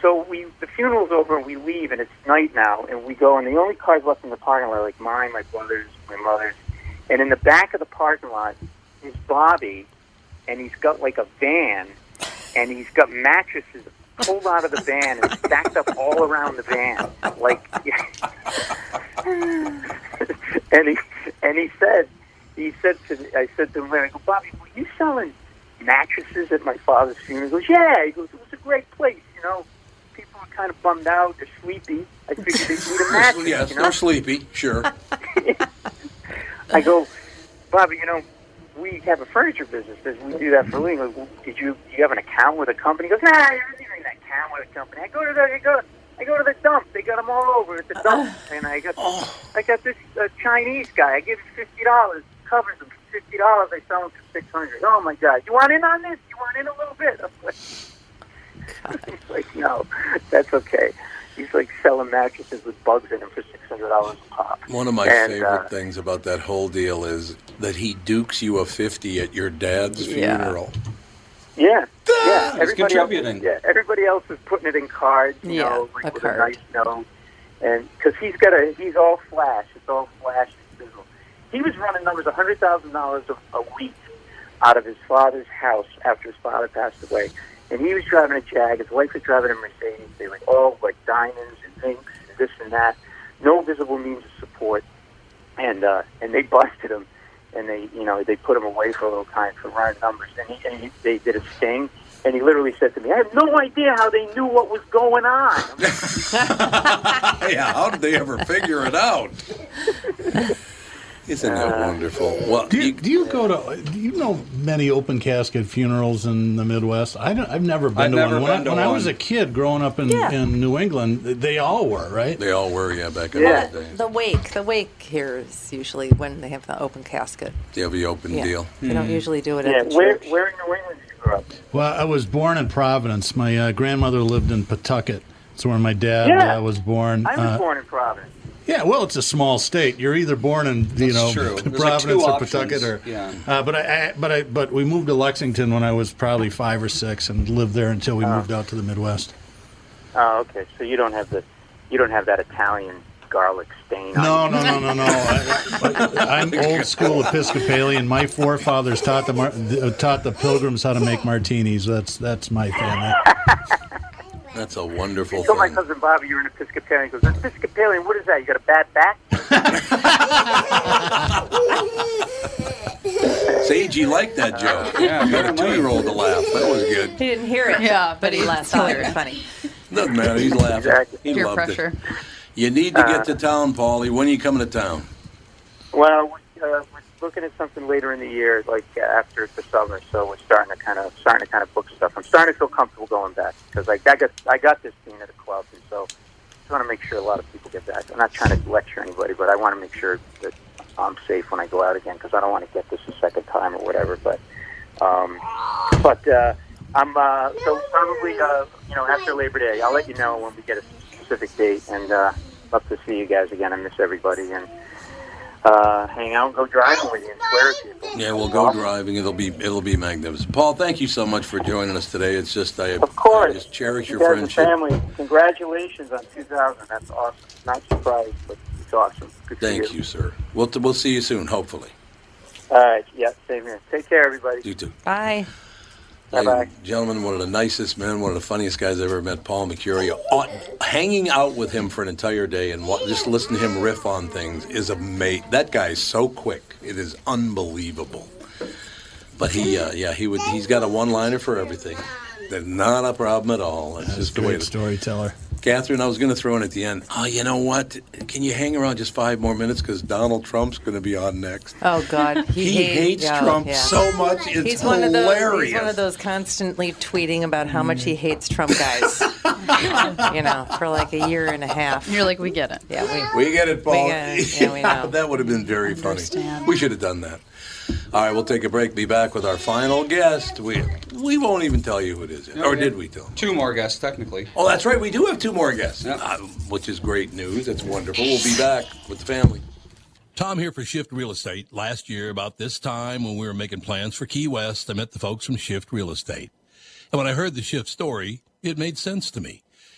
So we the funeral's over and we leave and it's night now and we go and the only cars left in the parking lot are like mine, my brother's, my mother's, and in the back of the parking lot is Bobby, and he's got like a van, and he's got mattresses pulled out of the van and stacked up all around the van, like. and he and he said he said to me, I said to him, I go, Bobby, were you selling mattresses at my father's funeral? He goes, Yeah. He goes, It was a great place, you know. People were kind of bummed out, they're sleepy. I figured they need a mattress, yes, you know. they're sleepy. Sure. I go, Bobby, you know, we have a furniture business. Does we do that for a living? Like, did you do you have an account with a company? He goes, Nah, I don't even an account with a company. I go to the I go I go to the dump. They got them all over at the dump, and I got I got this uh, Chinese guy. I give him fifty dollars, covers him for fifty dollars. I sell him for six hundred. Oh my God! You want in on this? You want in a little bit? I'm like, like, no, that's okay. He's like selling mattresses with bugs in them for six hundred dollars a pop. One of my And, favorite uh, things about that whole deal is that he dukes you a 50 at your dad's Yeah. funeral. Yeah, yeah. He's Everybody contributing. Else, yeah, everybody else is putting it in cards, you Yeah, know, like a with card. a nice note, and because he's got a, he's all flash. It's all flash and sizzle. He was running numbers a hundred thousand dollars a week out of his father's house after his father passed away, and he was driving a Jag. His wife was driving a Mercedes. They were all like diamonds and things, and this and that. No visible means of support, and uh, and they busted him and they, you know, they put him away for a little time for running numbers. And, he, and he, they did a sting, and he literally said to me, "I have no idea how they knew what was going on." yeah, how did they ever figure it out? Isn't that wonderful? Well, do you, do you go to? Do you know many open casket funerals in the Midwest? I don't, I've never been I've to never one. When, been I, to when I was a kid growing up in, Yeah. in New England, they all were right. They all were, yeah, back in Well, the day. the wake, the wake here is usually when they have the open casket. They have the open Yeah. deal. They don't usually do it yeah, at the where, church. where in New England did you grow up? Well, I was born in Providence. My uh, grandmother lived in Pawtucket. It's where my dad Yeah. uh, was born. I was Uh, born in Providence. Yeah, well, it's a small state. You're either born in you That's know. There's like Providence or. Pawtucket, or Yeah. uh, but I, I but I but we moved to Lexington when I was probably five or six and lived there until we Oh. moved out to the Midwest. Oh, okay. So you don't have the, you don't have that Italian garlic stain. No, on no, you. no, no, no. I, I'm old school Episcopalian. My forefathers taught the taught the pilgrims how to make martinis. That's that's my family. That's a wonderful I told my cousin Bobby you're an Episcopalian. He goes, Episcopalian, what is that? You got a bad back? Sage, he liked that joke. Yeah, got a two-year-old to laugh. That was good. He didn't hear it. Yeah, but he he laughed. thought It it was was funny. Doesn't matter. He's laughing. Exactly. He Peer loved pressure. it. You need to Uh, get to town, Paulie. When are you coming to town? Well, we, uh, we're looking at something later in the year, like uh, after the summer. So we're starting to kind of starting to kind of book stuff. I'm starting to feel comfortable going back because like I got I got this being at a club, and so I want to make sure a lot of people get back. I'm not trying to lecture anybody, but I want to make sure that I'm safe when I go out again because I don't want to get this a second time or whatever. But um, but uh, I'm uh, so probably uh, you know after Labor Day. I'll let you know when we get a specific date, and uh, love to see you guys again. I miss everybody, and uh, hang out and go driving with you and swear at people. Yeah, we'll go driving. It'll be it'll be magnificent. Paul, thank you so much for joining us today. It's just I, Of course. I just cherish You your guys are friendship. family. Congratulations on 2000. That's awesome. Not surprised, but it's awesome. Good Thank you, sir. We'll we'll see you soon, hopefully. All right. Yeah. Same here. Take care, everybody. You too. Bye. And Gentlemen, one of the nicest men, one of the funniest guys I've ever met, Paul Mecurio. Hanging out with him for an entire day and just listen to him riff on things is a mate. That guy is so quick; it is unbelievable. But he, uh, yeah, he would. He's got a one-liner for everything. That's not a problem at all. It's just the way. Great storyteller. Catherine, I was going to throw in at the end. Oh, you know what? Can you hang around just five more minutes because Donald Trump's going to be on next. Oh God, he, He hates yeah, oh, Trump yeah. so much, it's he's one of those. He's one of those constantly tweeting about how much he hates Trump guys. you know, for like a year and a half. You're like, we get it. Yeah, we. We get it, Paul. We get it. Yeah, we know. that would have been very funny. We should have done that. All right, we'll take a break. Be back with our final guest. We we won't even tell you who it is, yet. or did we tell? Two more guests, technically. Oh, that's right. We do have two more guests, uh, which is great news. That's wonderful. We'll be back with the family. Tom here for Shift Real Estate. Last year, about this time when we were making plans for Key West, I met the folks from Shift Real Estate. And when I heard the Shift story, it made sense to me.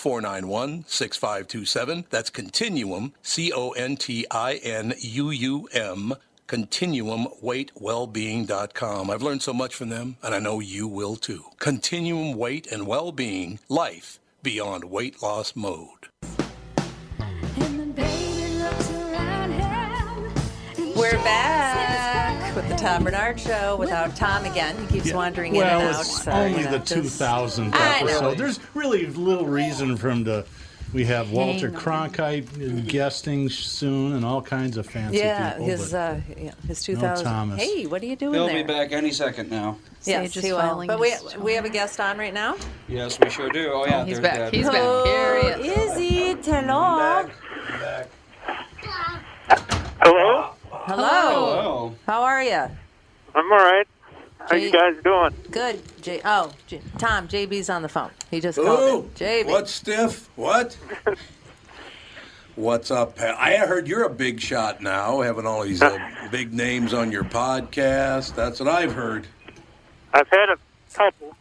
491 6527. That's Continuum, C O N T I N U U M, continuumweightwellbeing.com. I've learned so much from them, and I know you will too. Continuum Weight and Wellbeing, life beyond weight loss mode. We're back with the Tom Barnard Show without Tom again. He keeps wandering in well, and out. it's so, only you know, the just- 2000th episode. There's really little reason for him to. We have Walter Hang. Cronkite guesting soon and all kinds of fancy Yeah, people. his uh, yeah, his no 2000. Thomas. hey, what are you doing He'll there? be back any second now. Yes, Sage is he will. But we his we have a guest on right now. Yes, we sure do. Oh, yeah. he's there's back. Dad. He's back. Here he is. Is he? Hello. Hello. Hello. Hello. How are you? I'm all right. How you guys doing? Good. J- oh, J- Tom. JB's on the phone. He just called. Ooh, in. JB. what stiff? What? What's up, Pat? I heard you're a big shot now, having all these uh, big names on your podcast. That's what I've heard. I've had a couple.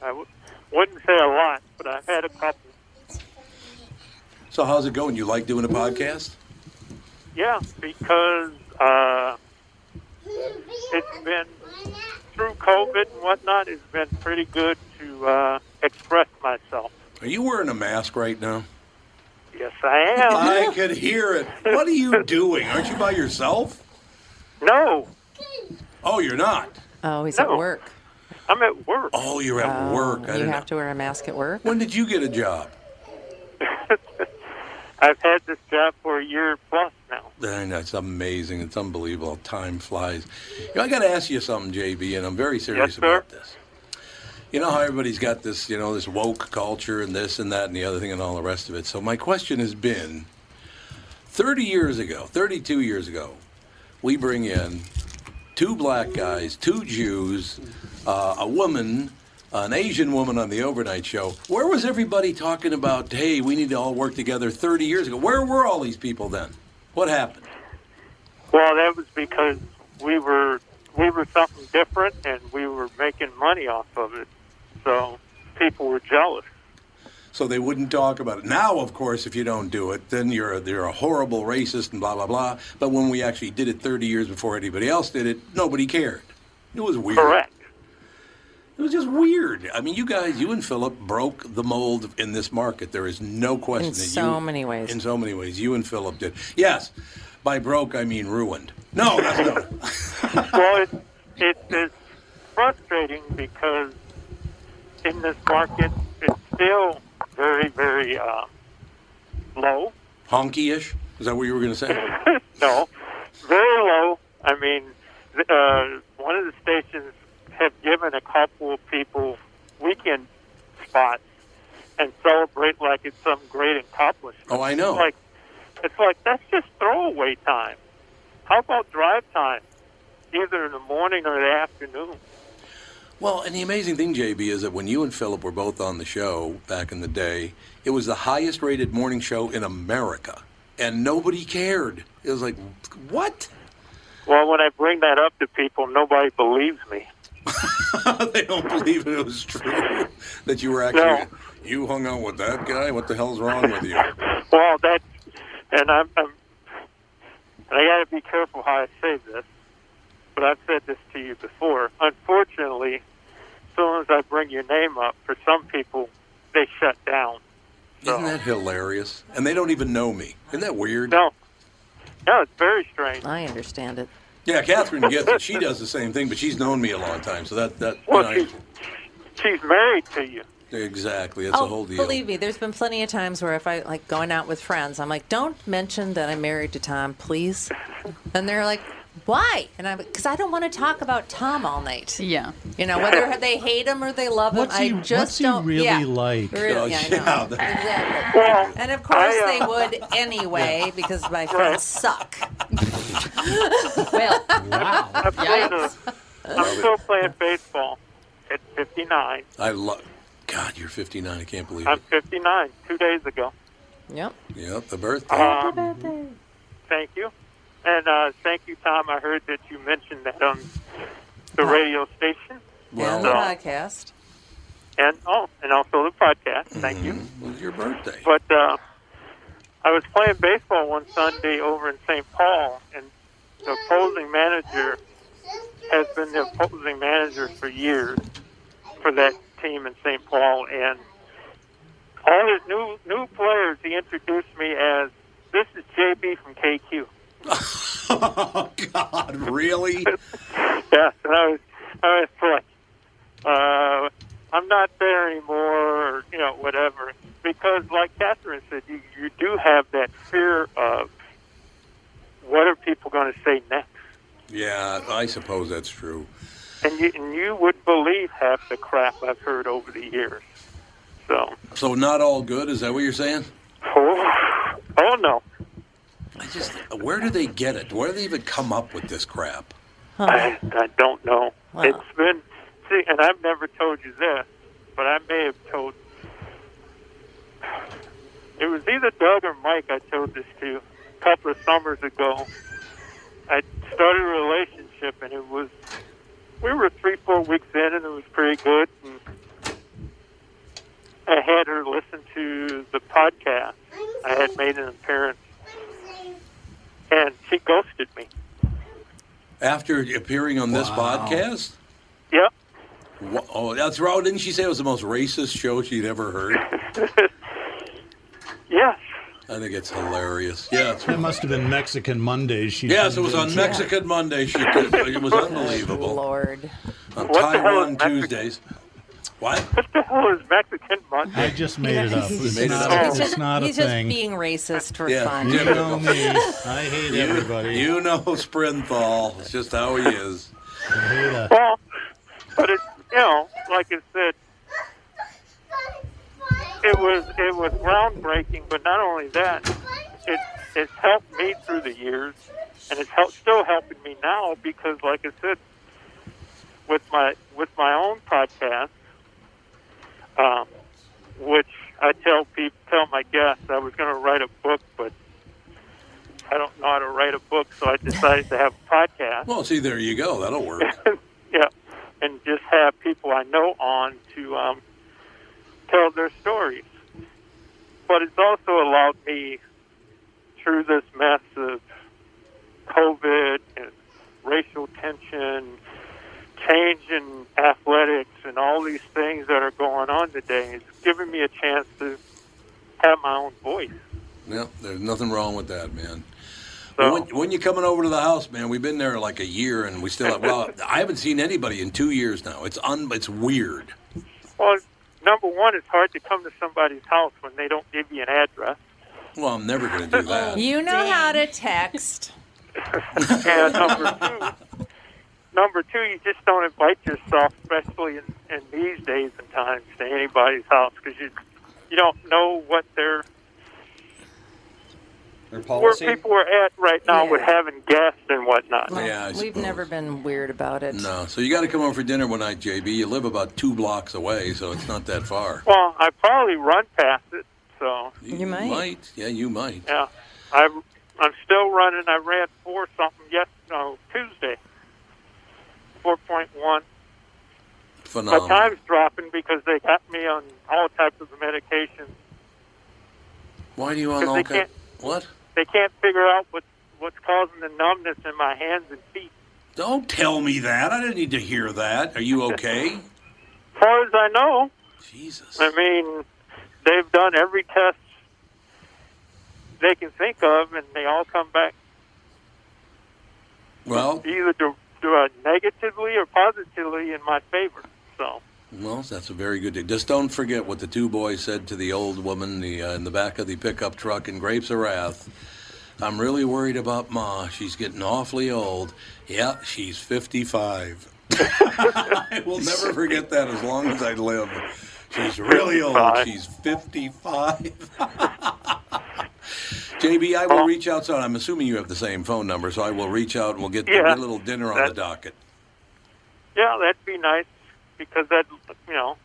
I w- wouldn't say a lot, but I've had a couple. So how's it going? You like doing a podcast? Yeah, because uh, it's been through COVID and whatnot. It's been pretty good to uh, express myself. Are you wearing a mask right now? Yes, I am. I could hear it. What are you doing? Aren't you by yourself? No. Oh, you're not. Oh, he's at work. I'm at work. Oh, you're at Oh, work. I you didn't have to wear a mask at work. When did you get a job? I've had this job for a year plus now. I know, it's amazing. It's unbelievable. Time flies. You know, I got to ask you something, JB, and I'm very serious Yes, about this. You know how everybody's got this, you know, this woke culture and this and that and the other thing and all the rest of it. So my question has been 30 years ago, 32 years ago, we bring in two black guys, two Jews, uh, a woman, an Asian woman on the overnight show. Where was everybody talking about, hey, we need to all work together 30 years ago? Where were all these people then? What happened? Well, that was because we were we were something different, and we were making money off of it. So people were jealous. So they wouldn't talk about it. Now, of course, if you don't do it, then you're a, you're a horrible racist and blah blah blah. But when we actually did it 30 years before anybody else did it, nobody cared. It was weird. Correct. It was just weird. I mean, you guys, you and Philip broke the mold in this market. There is no question In that so you, many ways. In so many ways, you and Philip did. Yes, by broke I mean ruined. No, that's not. well, it, it is frustrating because in this market, it's still very, very uh, low. honky-ish. Is that what you were going to say? no, very low. I mean, uh, one of the stations have given a couple of people weekend spots and celebrate like it's some great accomplishment. Oh, I know. It's like, it's like that's just throwaway time. How about drive time, either in the morning or the afternoon? Well, and the amazing thing, JB, is that when you and Philip were both on the show back in the day, it was the highest rated morning show in America, and nobody cared. It was like, what? Well, when I bring that up to people, nobody believes me. they don't believe it was true that you were actually No. you hung out with that guy. What the hell's wrong with you? Well, that, and I'm, I'm and I got to be careful how I say this, but I've said this to you before. Unfortunately, as soon as I bring your name up, for some people, they shut down. Isn't that hilarious? And they don't even know me. Isn't that weird? No, no, it's very strange. I understand it. Yeah, Catherine gets it. She does the same thing, but she's known me a long time, so that that Well, you know, She's married to you. exactly. It's oh, a whole deal. believe me, there's been plenty of times where if I like going out with friends, I'm like, "Don't mention that I'm married to Tom, please." And they're like, "Why?" And I'm because I don't want to talk about Tom all night. Yeah. You know, whether they hate him or they love him, he- I just what's don't. really yeah. like? Really, Oh, yeah, I yeah, know. that- Exactly. Well, and of course I, uh, they would anyway because my friends suck. well, wow. I'm, playing a, I'm still playing baseball at 59. I love. God, you're 59. I can't believe it. I'm 59. Two days ago. Yep. Yep, the birthday. Um, thank you. And uh, thank you, Tom. I heard that you mentioned that on the radio station. and the So- podcast. and oh, and also the podcast. Thank you. It was your birthday. But uh, I was playing baseball one Sunday over in St. Paul, and the opposing manager has been the opposing manager for years for that team in St. Paul, and all his new new players he introduced me as this is JB from KQ. oh God, really? yeah, I was I was like, uh, I'm not there anymore, or you know, whatever. Because, like Catherine said, you you do have that fear of what are people going to say next, Yeah, I suppose that's true. and you and you would believe half the crap I've heard over the years. So, So not all good. Is that what you're saying? oh, oh no, I just. Where do they get it? Where do they even come up with this crap? I, I don't know. Wow. It's been see, and I've never told you this, but I may have told. It was either Doug Doug or Mike, I told this to a couple of summers ago. I started a relationship, and it was we were three, four weeks in, and it was pretty good. And I had her listen to the podcast. I had made an appearance, and she ghosted me. After appearing on this Wow. podcast? Yep. Wha- Oh, that's right. Didn't she say it was the most racist show she'd ever heard? yes. I think it's hilarious. Yeah. It's, That must have been Mexican Mondays. She yes, it was on to. Mexican Monday. She could, it was unbelievable. Lord. On What the hell Taiwan is Mexican? Tuesdays. What? What the hell is Mexican Monday? I just made it up. It's made it not, up. it's He's just, not a he's just thing. being racist for Yeah. fun. you know me. I hate You- everybody. You know Sprinthal. It's just how he is. I hate a, Well, but it, you know, like I said, it was it was groundbreaking. But not only that, it it's helped me through the years, and it's help, still helping me now because, like I said, with my with my own podcast, um, which I tell people, tell my guests, I was going to write a book, but I don't know how to write a book, so I decided to have a podcast. Well, see, there you go. That'll work. yeah, and just have people I know on to um, tell their stories. But it's also allowed me through this mess of COVID and racial tension, change in athletics, and all these things that are going on today. It's giving me a chance to have my own voice. Yeah, there's nothing wrong with that, man. when, when you coming over to the house, man? We've been there like a year, and we still have, well, I haven't seen anybody in two years now. It's un, it's weird. Well, number one, it's hard to come to somebody's house when they don't give you an address. Well, I'm never going to do that. You know how to text. and number two, number two, you just don't invite yourself, especially in, in these days and times, to anybody's house because you you don't know what their Their where people are at right now with having guests and whatnot. Yeah, I We've never been weird about it. No, so you got to come over for dinner one night, JB. You live about two blocks away, so it's not that far. Well, I probably run past it, so You might. Yeah, you might. yeah. I'm I'm still running. I ran four something yes no Tuesday. Four point one. My time's dropping because they got me on all types of medications. Why do you on all they can't- What? They can't figure out what what's causing the numbness in my hands and feet. Don't tell me that. I didn't need to hear that. Are you okay? As far as I know, Jesus. I mean, they've done every test they can think of, and they all come back Well, either negatively or positively in my favor. So, well, that's a very good thing. Just don't forget what the two boys said to the old woman the, uh, in the back of the pickup truck in Grapes of Wrath. I'm really worried about Ma. She's getting awfully old. Yeah, she's 55. I will never forget that as long as I live. She's really old. She's 55. JB, I will reach out. So I'm assuming you have the same phone number, so I will reach out and we'll get, Yeah. a little dinner on the docket. yeah, that'd be nice because that you know,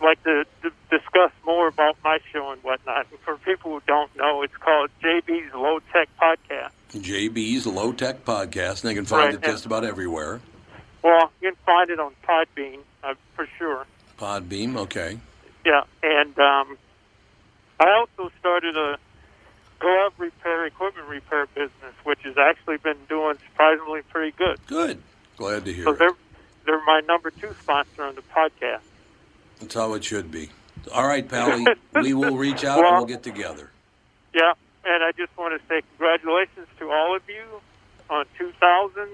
like to, to discuss more about my show and whatnot. And for people who don't know, it's called JB's Low Tech Podcast. JB's Low Tech Podcast, and they can find Right, it just about everywhere. Well, you can find it on Podbean uh, for sure. Podbeam, okay. Yeah, and um, I a glove repair, equipment repair business, which has actually been doing surprisingly pretty good. Good. Glad to hear So it. they're they're my number two sponsor on the podcast. That's how it should be. All right, Pally, we will reach out and Well- we'll get together. Yeah, and I just want to say congratulations to all of you on 2000.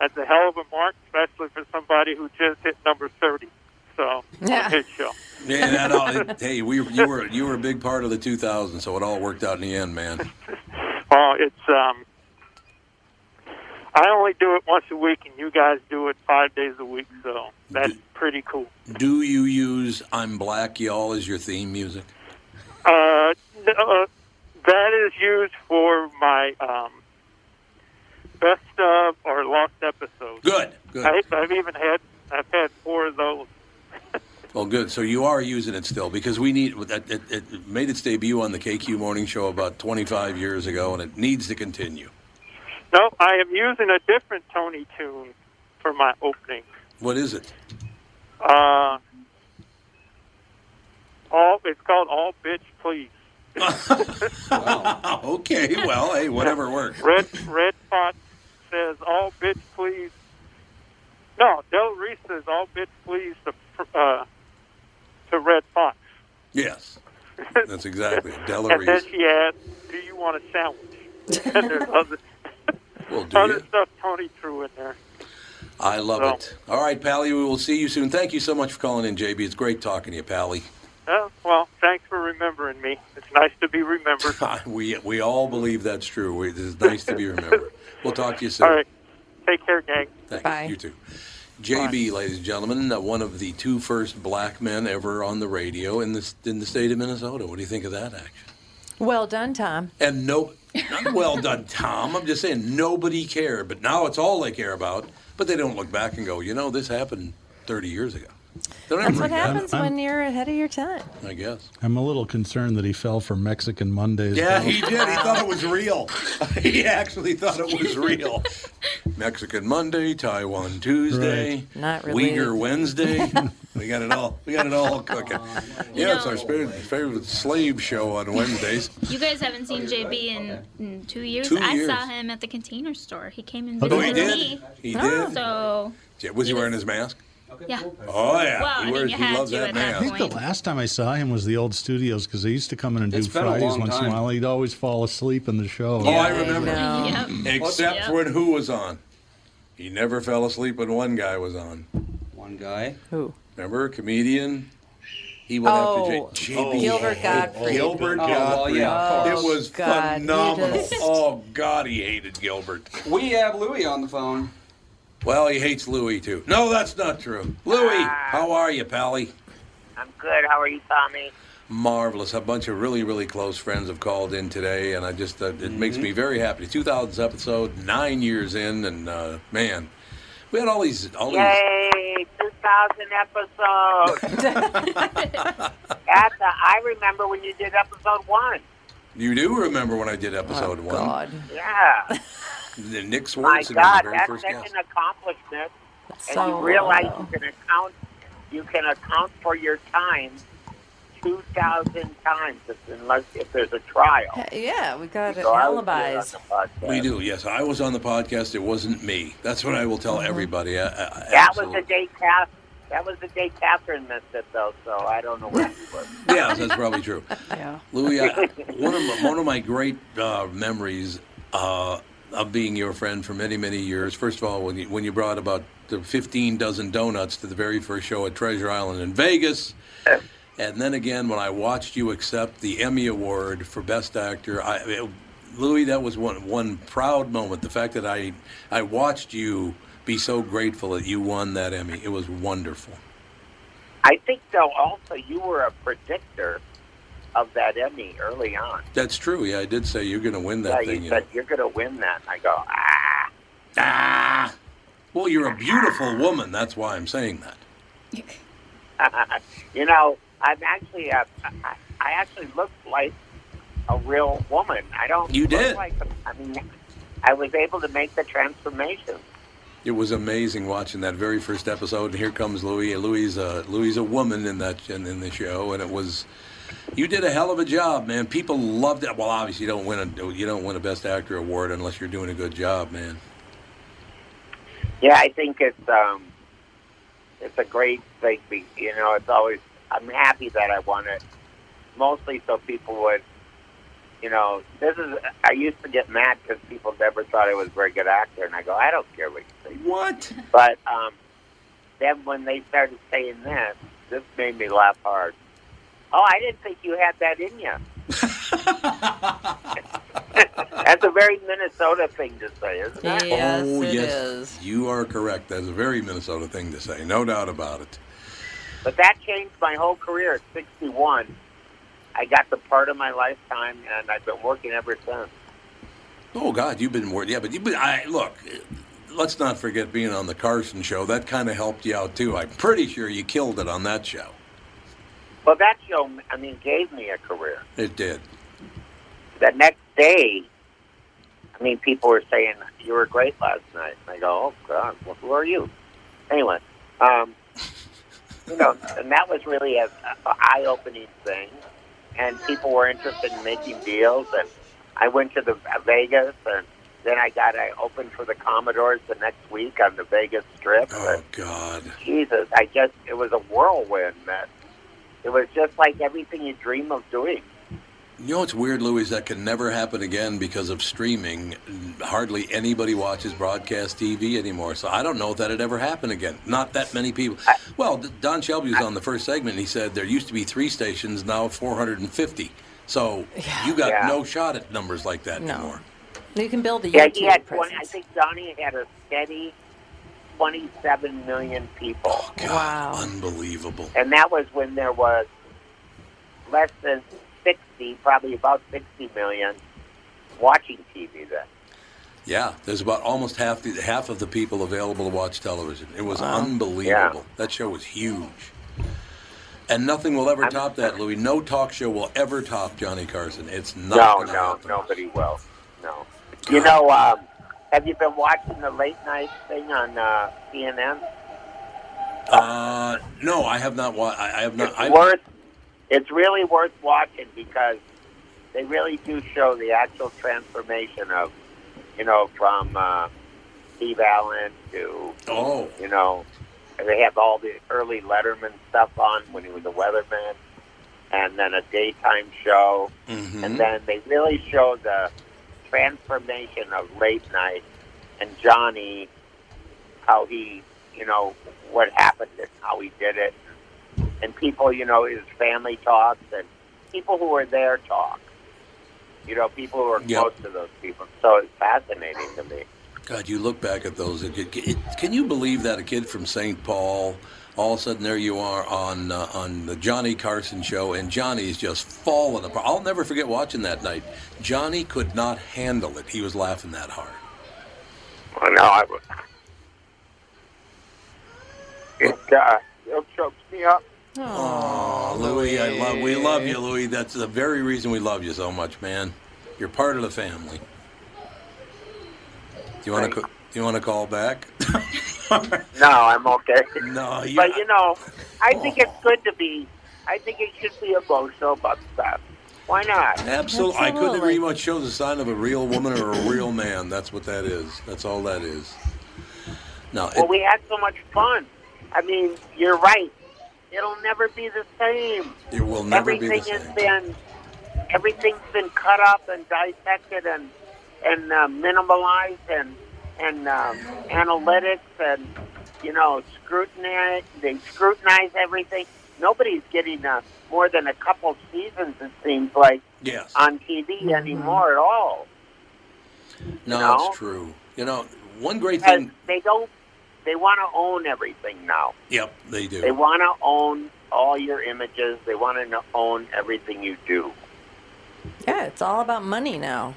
That's a hell of a mark, especially for somebody who just hit number 30. So on his show. Yeah, that all, hey, we, you were you were a big part of the 2000, so it all worked out in the end, man. Oh, it's um. I only do it once a week, and you guys do it five days a week. So that's pretty cool. Do you use "I'm Black, Y'all" as your theme music? Uh, n- uh, that is used for my um, best of or lost episodes. Good, good. I, I've even had I've had four of those. Well, good. So you are using it still because we need it, it, it made its debut on the KQ Morning Show about 25 years ago, and it needs to continue. No, I am using a different Tony tune for my opening. What is it? Uh, all it's called "All Bitch Please." okay, well, hey, whatever works. Red Redd Foxx says, "All bitch please." No, Del Reese says, "All bitch please" to uh, to Redd Foxx, Yes, that's exactly it. And then she adds, "Do you want a sandwich?" and there's other Well, do other you? stuff Tony threw in there. I love So- it. All right, Pally, we will see you soon. Thank you so much for calling in, JB. It's great talking to you, Pally. Uh, well, thanks for remembering me. It's nice to be remembered. we we all believe that's true. It's nice to be remembered. We'll talk to you soon. All right, take care, gang. Thanks. Bye. You too. JB, ladies and gentlemen, uh, one of the two first black men ever on the radio in the in the state of Minnesota. What do you think of that action? Well done, Tom. And no, not well done, Tom. I'm just saying nobody cared, but now it's all they care about. But they don't look back and go, you know, this happened 30 years ago. They don't That's ever what regret it, happens when you're ahead of your time. I guess. I'm a little concerned that he fell for Mexican Mondays. Yeah, though. he did. He thought it was real. he actually thought it was real. Mexican Monday, Taiwan Tuesday, Right. Not related. Uyghur Wednesday. we got it all. We got it all cooking. Yeah, it's our favorite, favorite slave show on Wednesdays. You guys haven't seen JB in, in two years. Two I years. saw him at the container store. He came and Oh, visited he did? me. He did? So Yeah, Was he wearing his mask? Yeah. Oh yeah, Well, I mean, you he had loves to that at that I think the last time I saw him was the old studios because they used to come in and do It's been a Fridays long once in a while. He'd always fall asleep in the show. Oh, I remember. Yep. Except Yep. when who was on. He never fell asleep when one guy was on. One guy. Who? Remember, a comedian. He went Oh, after J- JB. Oh, Gilbert oh, oh, Gottfried. Gilbert Oh, well, yeah, it was God, phenomenal. just- Oh God, he hated Gilbert. We have Louie on the phone. Well, he hates Louis too. No, that's not true. Louis, how are you, Pally? I'm good. How are you, Tommy? Marvelous. A bunch of really, really close friends have called in today, and I just uh, it makes me very happy. 2000th episode, nine years in, and uh, man, we had all these, all these. Yay, 2,000 episodes. At the, I remember when you did episode one. You do remember when I did episode one? God. Yeah. The Nick My Swardson was the God, very that's first such guest. an accomplishment. And So you realize well. you can account you can account for your time two thousand times if, unless if there's a trial. Yeah, we got So I was there on alibis. the podcast. We do, yes. I was on the podcast. It wasn't me. That's what I will tell everybody. I, I, That was absolutely. the day Kath. That was the day Catherine missed it, though. So I don't know where she was. Yeah, that's probably true. Yeah. Louis, I, one of my, one of my great uh, memories uh, of being your friend for many many years. First of all, when you when you brought about the 15 dozen donuts to the very first show at Treasure Island in Vegas. And then again, when I watched you accept the Emmy Award for Best Actor, I, it- Louis, that was one one proud moment. The fact that I I watched you be so grateful that you won that Emmy, it was wonderful. I think, though, also you were a predictor of that Emmy early on. That's true. Yeah, I did say you're going to win that you thing. you said know. you're going to win that. And I go, ah. Ah. Well, you're a beautiful woman. That's why I'm saying that. you know, I'm actually, uh, I, I actually look like a real woman. I don't. You look did. Like, I mean, I was able to make the transformation. It was amazing watching that very first episode. And here comes Louis. Louis, uh, Louis, a woman in that in, in the show, and it was. You did a hell of a job, man. People loved it. Well, obviously, you don't win a you don't win a Best Actor award unless you're doing a good job, man. Yeah, I think it's um, it's a great thing. You know, it's always. I'm happy that I won it, mostly so people would. You know, this is. I used to get mad because people never thought I was a very good actor, and I go, I don't care what you think. What? But um, then when they started saying this, this made me laugh hard. Oh, I didn't think you had that in you. That's a very Minnesota thing to say, isn't it? oh yes, you are correct. That's a very Minnesota thing to say, no doubt about it. But that changed my whole career at 61. I got the part of my lifetime, and I've been working ever since. Oh God, you've been working. Yeah, but you. But I look. Let's not forget being on the Carson show. That kind of helped you out too. I'm pretty sure you killed it on that show. Well, that show, I mean, gave me a career. It did. The next day, I mean, people were saying you were great last night. And I go, oh God, well, who are you? Anyway, um, you know, and that was really a, a eye-opening thing, and people were interested in making deals. And I went to the uh, Vegas, and then I got I opened for the Commodores the next week on the Vegas Strip. Oh God. Jesus, I just it was a whirlwind. That it was just like everything you dream of doing. You know what's weird, Louis? That can never happen again because of streaming. Hardly anybody watches broadcast TV anymore. So I don't know if that'd ever happen again. Not that many people. Well, Don Shelby was on the first segment. He said there used to be three stations, now 450. So you got Yeah. no shot at numbers like that No. anymore. You can build a Yeah, he had presence. 20, I think Johnny had a steady 27 million people. Oh, wow. Unbelievable. And that was when there was less than 60, probably about 60 million watching TV then. Yeah, there's about almost half the half of the people available to watch television. It was Wow. unbelievable. That show was huge. And nothing will ever top that, Louis. No talk show will ever top Johnny Carson. It's not no, gonna no, happen. nobody will. No. You know, um, have you been watching the late night thing on uh, CNN? Uh, no, I have not. Wa- I, I have not. It's worth. It's really worth watching because they really do show the actual transformation of, you know, from uh, Steve Allen to, oh, you know, and they have all the early Letterman stuff on when he was a weatherman, and then a daytime show, Mm-hmm. and then they really show the transformation of late night and Johnny, how he, you know, what happened and how he did it, and people, you know, his family talks and people who were there talk. You know, people who are Yep. close to those people. So it's fascinating to me. God, you look back at those. It, can you believe that a kid from St. Paul, all of a sudden there you are on uh, on the Johnny Carson show, and Johnny's just falling apart. I'll never forget watching that night. Johnny could not handle it. He was laughing that hard. I know. I was. It uh, it chokes me up. Oh, Louis, I love. We love you, Louis. That's the very reason we love you so much, man. You're part of the family. Do you want to? Do you want to call back? No, I'm okay. No, you- but you know, I think it's good to be. I think it should be emotional about stuff. Why not? Absolutely. I couldn't agree much. Shows a sign of a real woman or a real man. That's what that is. That's all that is. Now, Well, it, we had so much fun. I mean, you're right. It'll never be the same. it will never Everything be the same. has same. been, everything's been cut up and dissected and and uh, minimalized and and um, analytics and you know scrutinize. They scrutinize everything. Nobody's getting uh, more than a couple seasons. It seems like Yes. on TV anymore at all. No, know? it's true. You know, one great Because thing. they don't. They want to own everything now. Yep, they do. They want to own all your images. They want to own everything you do. Yeah, it's all about money now.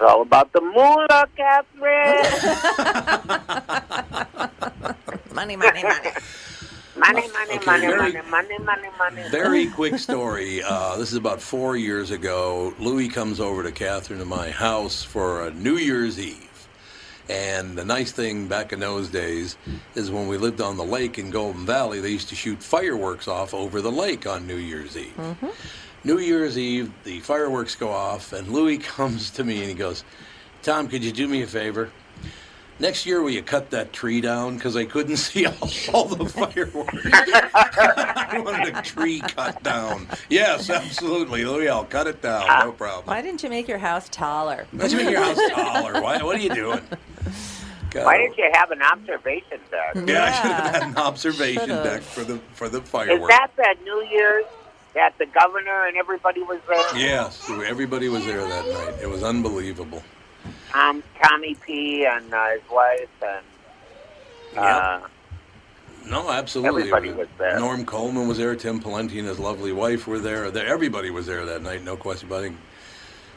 It's all about the moolah, Catherine. money, money, money. money, money, Okay, money, very- money, money, money, money. Very quick story. Uh, this is about four years ago. Louis comes over to Catherine and my house for a New Year's Eve. And the nice thing back in those days is when we lived on the lake in Golden Valley, they used to shoot fireworks off over the lake on New Year's Eve. New Year's Eve, the fireworks go off, and Louis comes to me and he goes, Tom, could you do me a favor? Next year, will you cut that tree down? Because I couldn't see all, all the fireworks. I wanted a tree cut down. Yes, absolutely. Louis, I'll cut it down. No ah, problem. Why didn't you make your house taller? Let's make your house taller. Why, what are you doing? God. Why didn't you have an observation deck? Yeah, I should have had an observation Should've. deck for the for the fireworks. Is fireworks. that that New Year's that the governor and everybody was there? Yes, everybody was there that night. It was unbelievable. Um, Tommy P. and uh, his wife and uh, No, absolutely. Everybody was there. Norm Coleman was there. Tim Pawlenty and his lovely wife were there. There- Everybody was there that night. No question about it.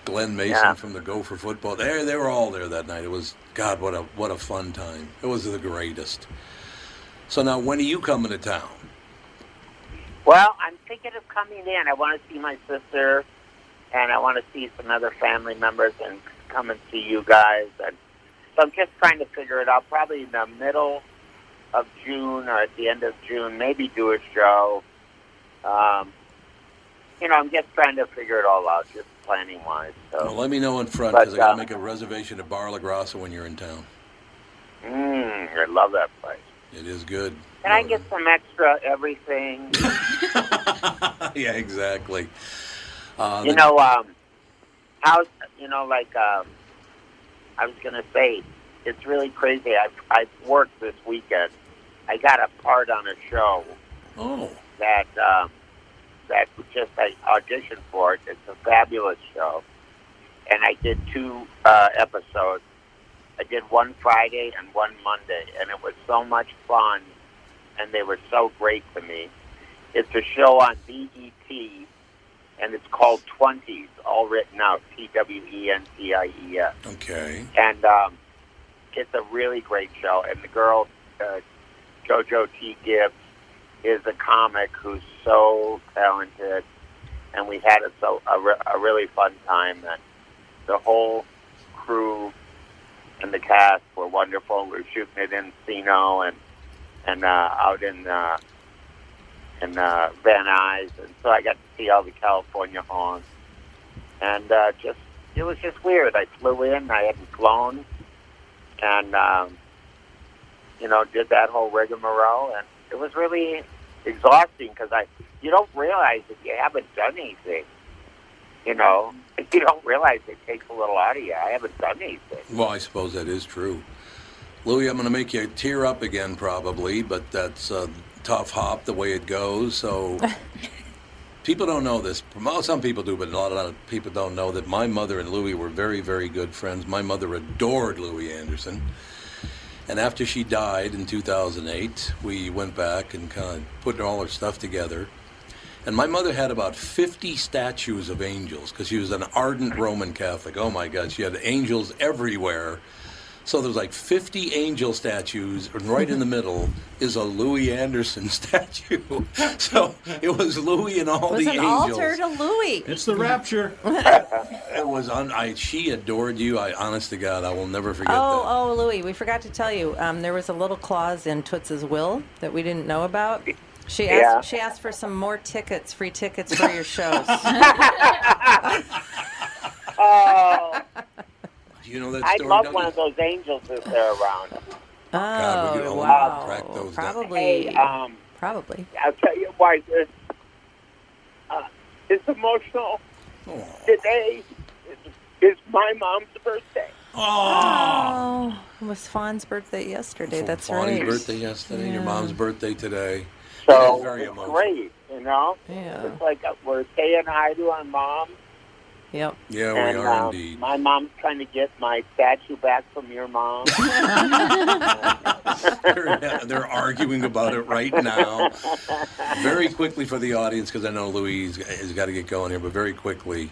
Glen Mason Yeah. from the Gopher football. They they were all there that night. It was God, what a what a fun time. It was the greatest. So now, when are you coming to town? Well, I'm thinking of coming in. I want to see my sister, and I want to see some other family members, and come and see you guys. And so I'm just trying to figure it out. Probably in the middle of June or at the end of June, maybe do a show. Um, you know, I'm just trying to figure it all out, just planning wise. So, Well, let me know in front because I got to uh, make a reservation at Bar La Grassa when you're in town. mm, I love that place. It is good. Can I get some extra everything? yeah, exactly. Uh, you know, um, how's you know, like um, I was gonna say, it's really crazy. I've I've worked this weekend. I got a part on a show. Oh. That um, that just I auditioned for it. It's a fabulous show, and I did two uh, episodes. I did one Friday and one Monday, and it was so much fun, and they were so great to me. It's a show on BET, and it's called Twenties, all written out T W E N T I E S. Okay. And um, it's a really great show. And the girl, uh, JoJo T. Gibbs, is a comic who's so talented. And we had a, so, a, re- a really fun time. And the whole crew and the cast were wonderful. We were shooting it in Encino and and uh, out in uh, in uh, Van Nuys, and so I got to see all the California homes. And uh, just it was just weird. I flew in, I hadn't flown, and um, you know did that whole rigmarole, and it was really exhausting because I you don't realize that you haven't done anything. You know, you don't realize it takes a little out of you. I haven't done anything. Well, I suppose that is true. Louis, I'm going to make you tear up again, probably, but that's a tough hop the way it goes. So people don't know this. Well, some people do, but a lot, of people don't know that my mother and Louis were very, very good friends. My mother adored Louie Anderson. And after she died in 2008, we went back and kind of put all her stuff together. And my mother had about 50 statues of angels because she was an ardent Roman Catholic. Oh my God, she had angels everywhere. So there was like 50 angel statues, and right in the middle is a Louie Anderson statue. So it was Louis and all It was the an angels. altar to Louis. It's the rapture. It was on. I, she adored you. I, honest to God, I will never forget Oh, oh, Louis, we forgot to tell you. Um, there was a little clause in Toots's will that we didn't know about. She asked. Yeah. She asked for some more tickets, free tickets for your shows. Oh, that. You know that I'd love one you? of those angels if they're around. God, we could Oh, only wow. crack those down. Probably. Hey, um, Probably. I'll tell you why this. Uh, it's emotional. Today is, is my mom's birthday. Oh, it was Fawn's birthday yesterday. That's Bonnie's right. birthday yesterday. Your mom's birthday today. So It's very it's emotional. great, you know. Yeah. It's like uh, we're saying hi to our mom. Yep. Yeah, and, we are uh, indeed. My mom's trying to get my statue back from your mom. they're, they're arguing about it right now. Very quickly for the audience, because I know Louis has got to get going here, but very quickly.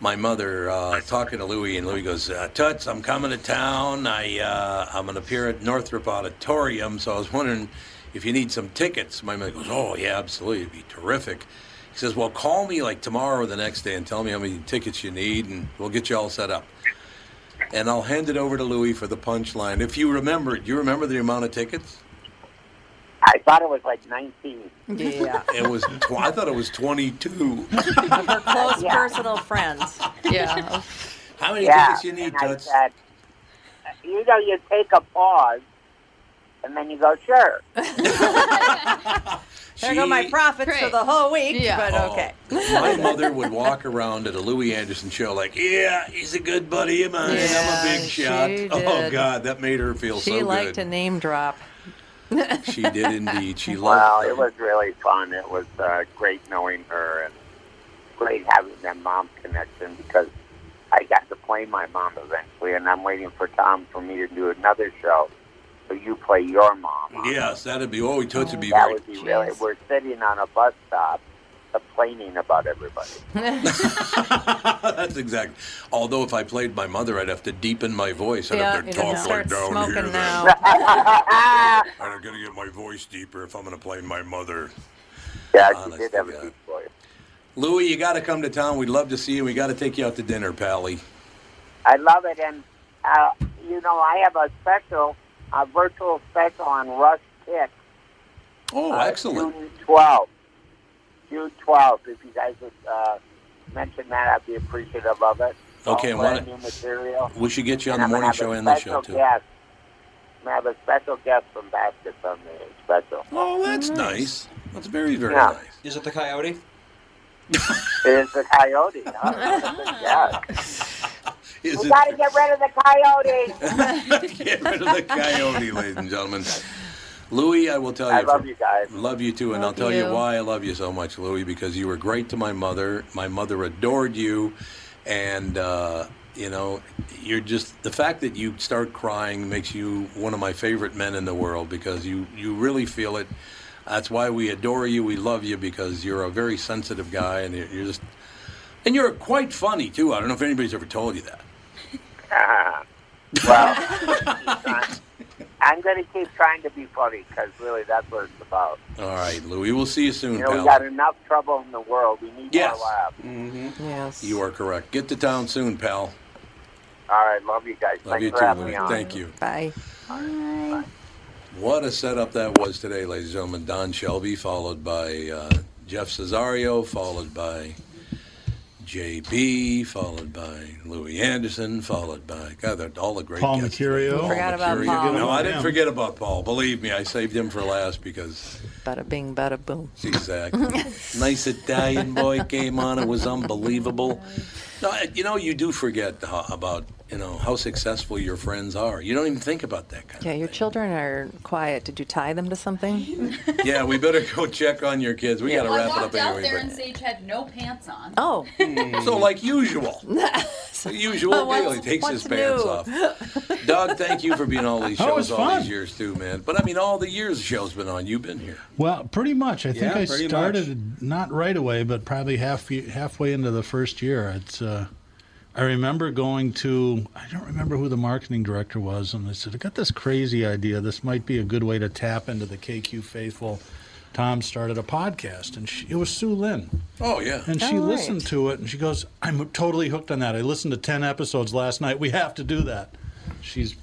My mother uh, talking to Louis, and Louis goes, uh, "Toots, I'm coming to town. I uh, I'm going to appear at Northrop Auditorium, so I was wondering if you need some tickets." My mother goes, "Oh yeah, absolutely, it'd be terrific." He says, "Well, call me like tomorrow or the next day and tell me how many tickets you need, and we'll get you all set up." And I'll hand it over to Louis for the punchline. If you remember, do you remember the amount of tickets? I thought it was like 19. Yeah. It was. Tw- I thought it was 22. Of her close personal friends. Yeah. How many yeah, tickets you need, and I Toots? said, you know, you take a pause, and then you go, sure. There go my profits for the whole week. Yeah. But Oh. okay. My mother would walk around at a Louie Anderson show like, "Yeah, he's a good buddy of mine. I'm a big shot." she Oh. God, that made her feel She so good. She liked to name drop. She did indeed. She Well, loved. it was really fun. It was uh, great knowing her and great having that mom connection because I got to play my mom eventually, and I'm waiting for Tom for me to do another show. So you play your mom. Yes, that'd be. Oh, Toots would be that very. would be really. We're sitting on a bus stop, complaining about everybody. That's exactly. Although if I played my mother, I'd have to deepen my voice. I'd Yeah, have to talk like start down here. smoking then. now. I'm gonna get my voice deeper if I'm gonna play my mother. Yeah, she Honest did to have a God. deep voice. Louie, you got to come to town. We'd love to see you. We got to take you out to dinner, Pally. I love it, and uh, you know, I have a special, a virtual special on Rush Kick. Oh, uh, excellent. June 12th. June 12th. If you guys would uh, mention that, I'd be appreciative of it. Okay, All and new material. We should get you on And the morning show have and a this show, special too. Guest. I'm gonna have a special guest from Baskets on the special. Oh, that's nice. That's very, very Yeah. nice. Is it the coyote? It is the coyote. Huh? yeah. Is we it- gotta get rid of the coyote. Get rid of the coyote, ladies and gentlemen. Louis, I will tell you. I love from- you guys. Love you too, and Love I'll tell you. you. why I love you so much, Louis, because you were great to my mother. My mother adored you, and uh, you know, you're just the fact that you start crying makes you one of my favorite men in the world because you you really feel it. That's why we adore you. We love you because you're a very sensitive guy, and you're you're just and you're quite funny too. I don't know if anybody's ever told you that. Well, I'm going to keep trying to be funny because really that's what it's about. All right, Louis. We'll see you soon, You know, we got enough trouble in the world. We need Yes. more laughs. Mm-hmm. Yes. You are correct. Get to town soon, pal. All right, love you guys. Love Thanks you for too, having Louis. me on. Thank you. Bye. Bye. What a setup that was today, ladies and gentlemen. Don Shelby, followed by uh, Jeff Cesario, followed by JB, followed by Louis Anderson, followed by God, they're all the great Paul guests. Mecurio. Paul Forgot about Mecurio. Paul. No, I didn't forget about Paul. Believe me, I saved him for last because Bada bing, bada boom. exactly. nice Italian boy came on. It was unbelievable. No, you know, you do forget uh, about you know how successful your friends are. You don't even think about that kind. Yeah, your children are quiet. Did you tie them to something? Yeah, we better go check on your kids. We got to I wrap it walked up out anyway. there but- and Sage had no pants on. Oh. So like usual. The usual deal. He takes his what's pants new? off. Doug, thank you for being all these shows all fun. these years too, man. But I mean, all the years the show's been on, you've been here. Well, pretty much. I think Yeah, I pretty started not right away, but probably half halfway into the first year. It's. Uh, I remember going to. I don't remember who the marketing director was, and I said, "I got this crazy idea. This might be a good way to tap into the KQ faithful." Tom started a podcast, and she, it was Sue Lynn. Oh yeah. And she Oh, right. listened to it, and she goes, "I'm totally hooked on that. I listened to ten episodes last night. We have to do that." She's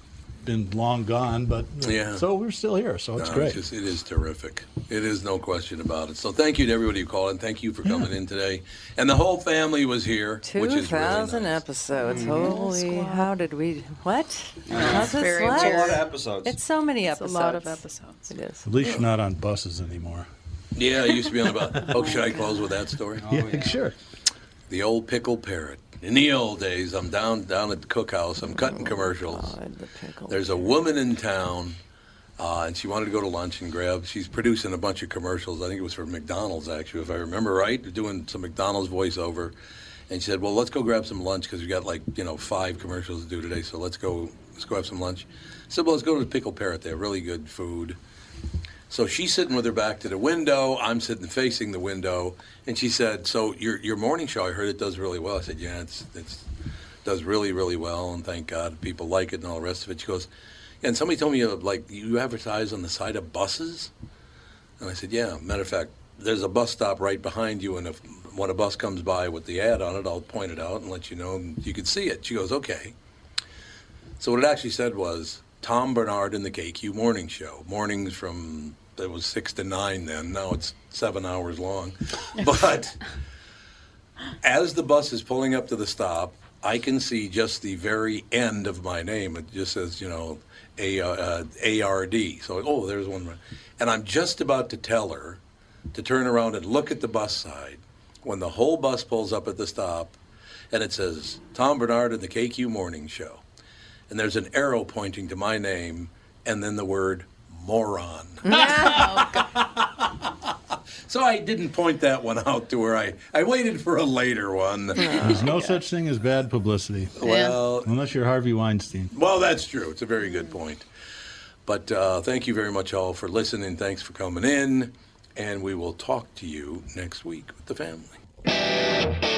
been long gone, but Yeah. So we're still here, so it's No, great. just- it is terrific. It is no question about it. So thank you to everybody who called and Thank you for coming in today. And the whole family was here, which Two is really nice. episodes. Mhm. Holy, how did we? What? How's this Very last? It's a lot of episodes. It's so many It's a lot of episodes. It is. At least you're not on buses anymore. Yeah, I used to be on about. Oh, should I close with that story? yeah, sure. The old pickle parrot. In the old days, I'm down down at the cookhouse. I'm cutting commercials. There's a woman in town, uh, and she wanted to go to lunch and grab. She's producing a bunch of commercials. I think it was for McDonald's, actually, if I remember right. Doing some McDonald's voiceover, and she said, "Well, let's go grab some lunch because we got like you know five commercials to do today. So let's go let's go have some lunch." I said, "Well, let's go to the Pickle Parrot. They have really good food." So she's sitting with her back to the window. I'm sitting facing the window, and she said, "So your your morning show, I heard it does really well." I said, "Yeah, it's it's does really really well, and thank God people like it and all the rest of it." She goes, and somebody told me uh, like you advertise on the side of buses," and I said, "Yeah." Matter of fact, there's a bus stop right behind you, and if when a bus comes by with the ad on it, I'll point it out and let you know, and you can see it. She goes, "Okay." So what it actually said was Tom Barnard in the KQ Morning Show. Mornings from it was six to nine then. Now it's seven hours long. But as the bus is pulling up to the stop, I can see just the very end of my name. It just says, you know, A uh, ARD. So oh, there's one. And I'm just about to tell her to turn around and look at the bus side when the whole bus pulls up at the stop, and it says Tom Barnard and the KQ Morning Show and there's an arrow pointing to my name, and then the word moron. so I didn't point that one out to her. I, I waited for a later one. There's no such thing as bad publicity. Well- unless you're Harvey Weinstein. Well, that's true. It's a very good point. But uh, thank you very much all for listening. Thanks for coming in. And we will talk to you next week with the family.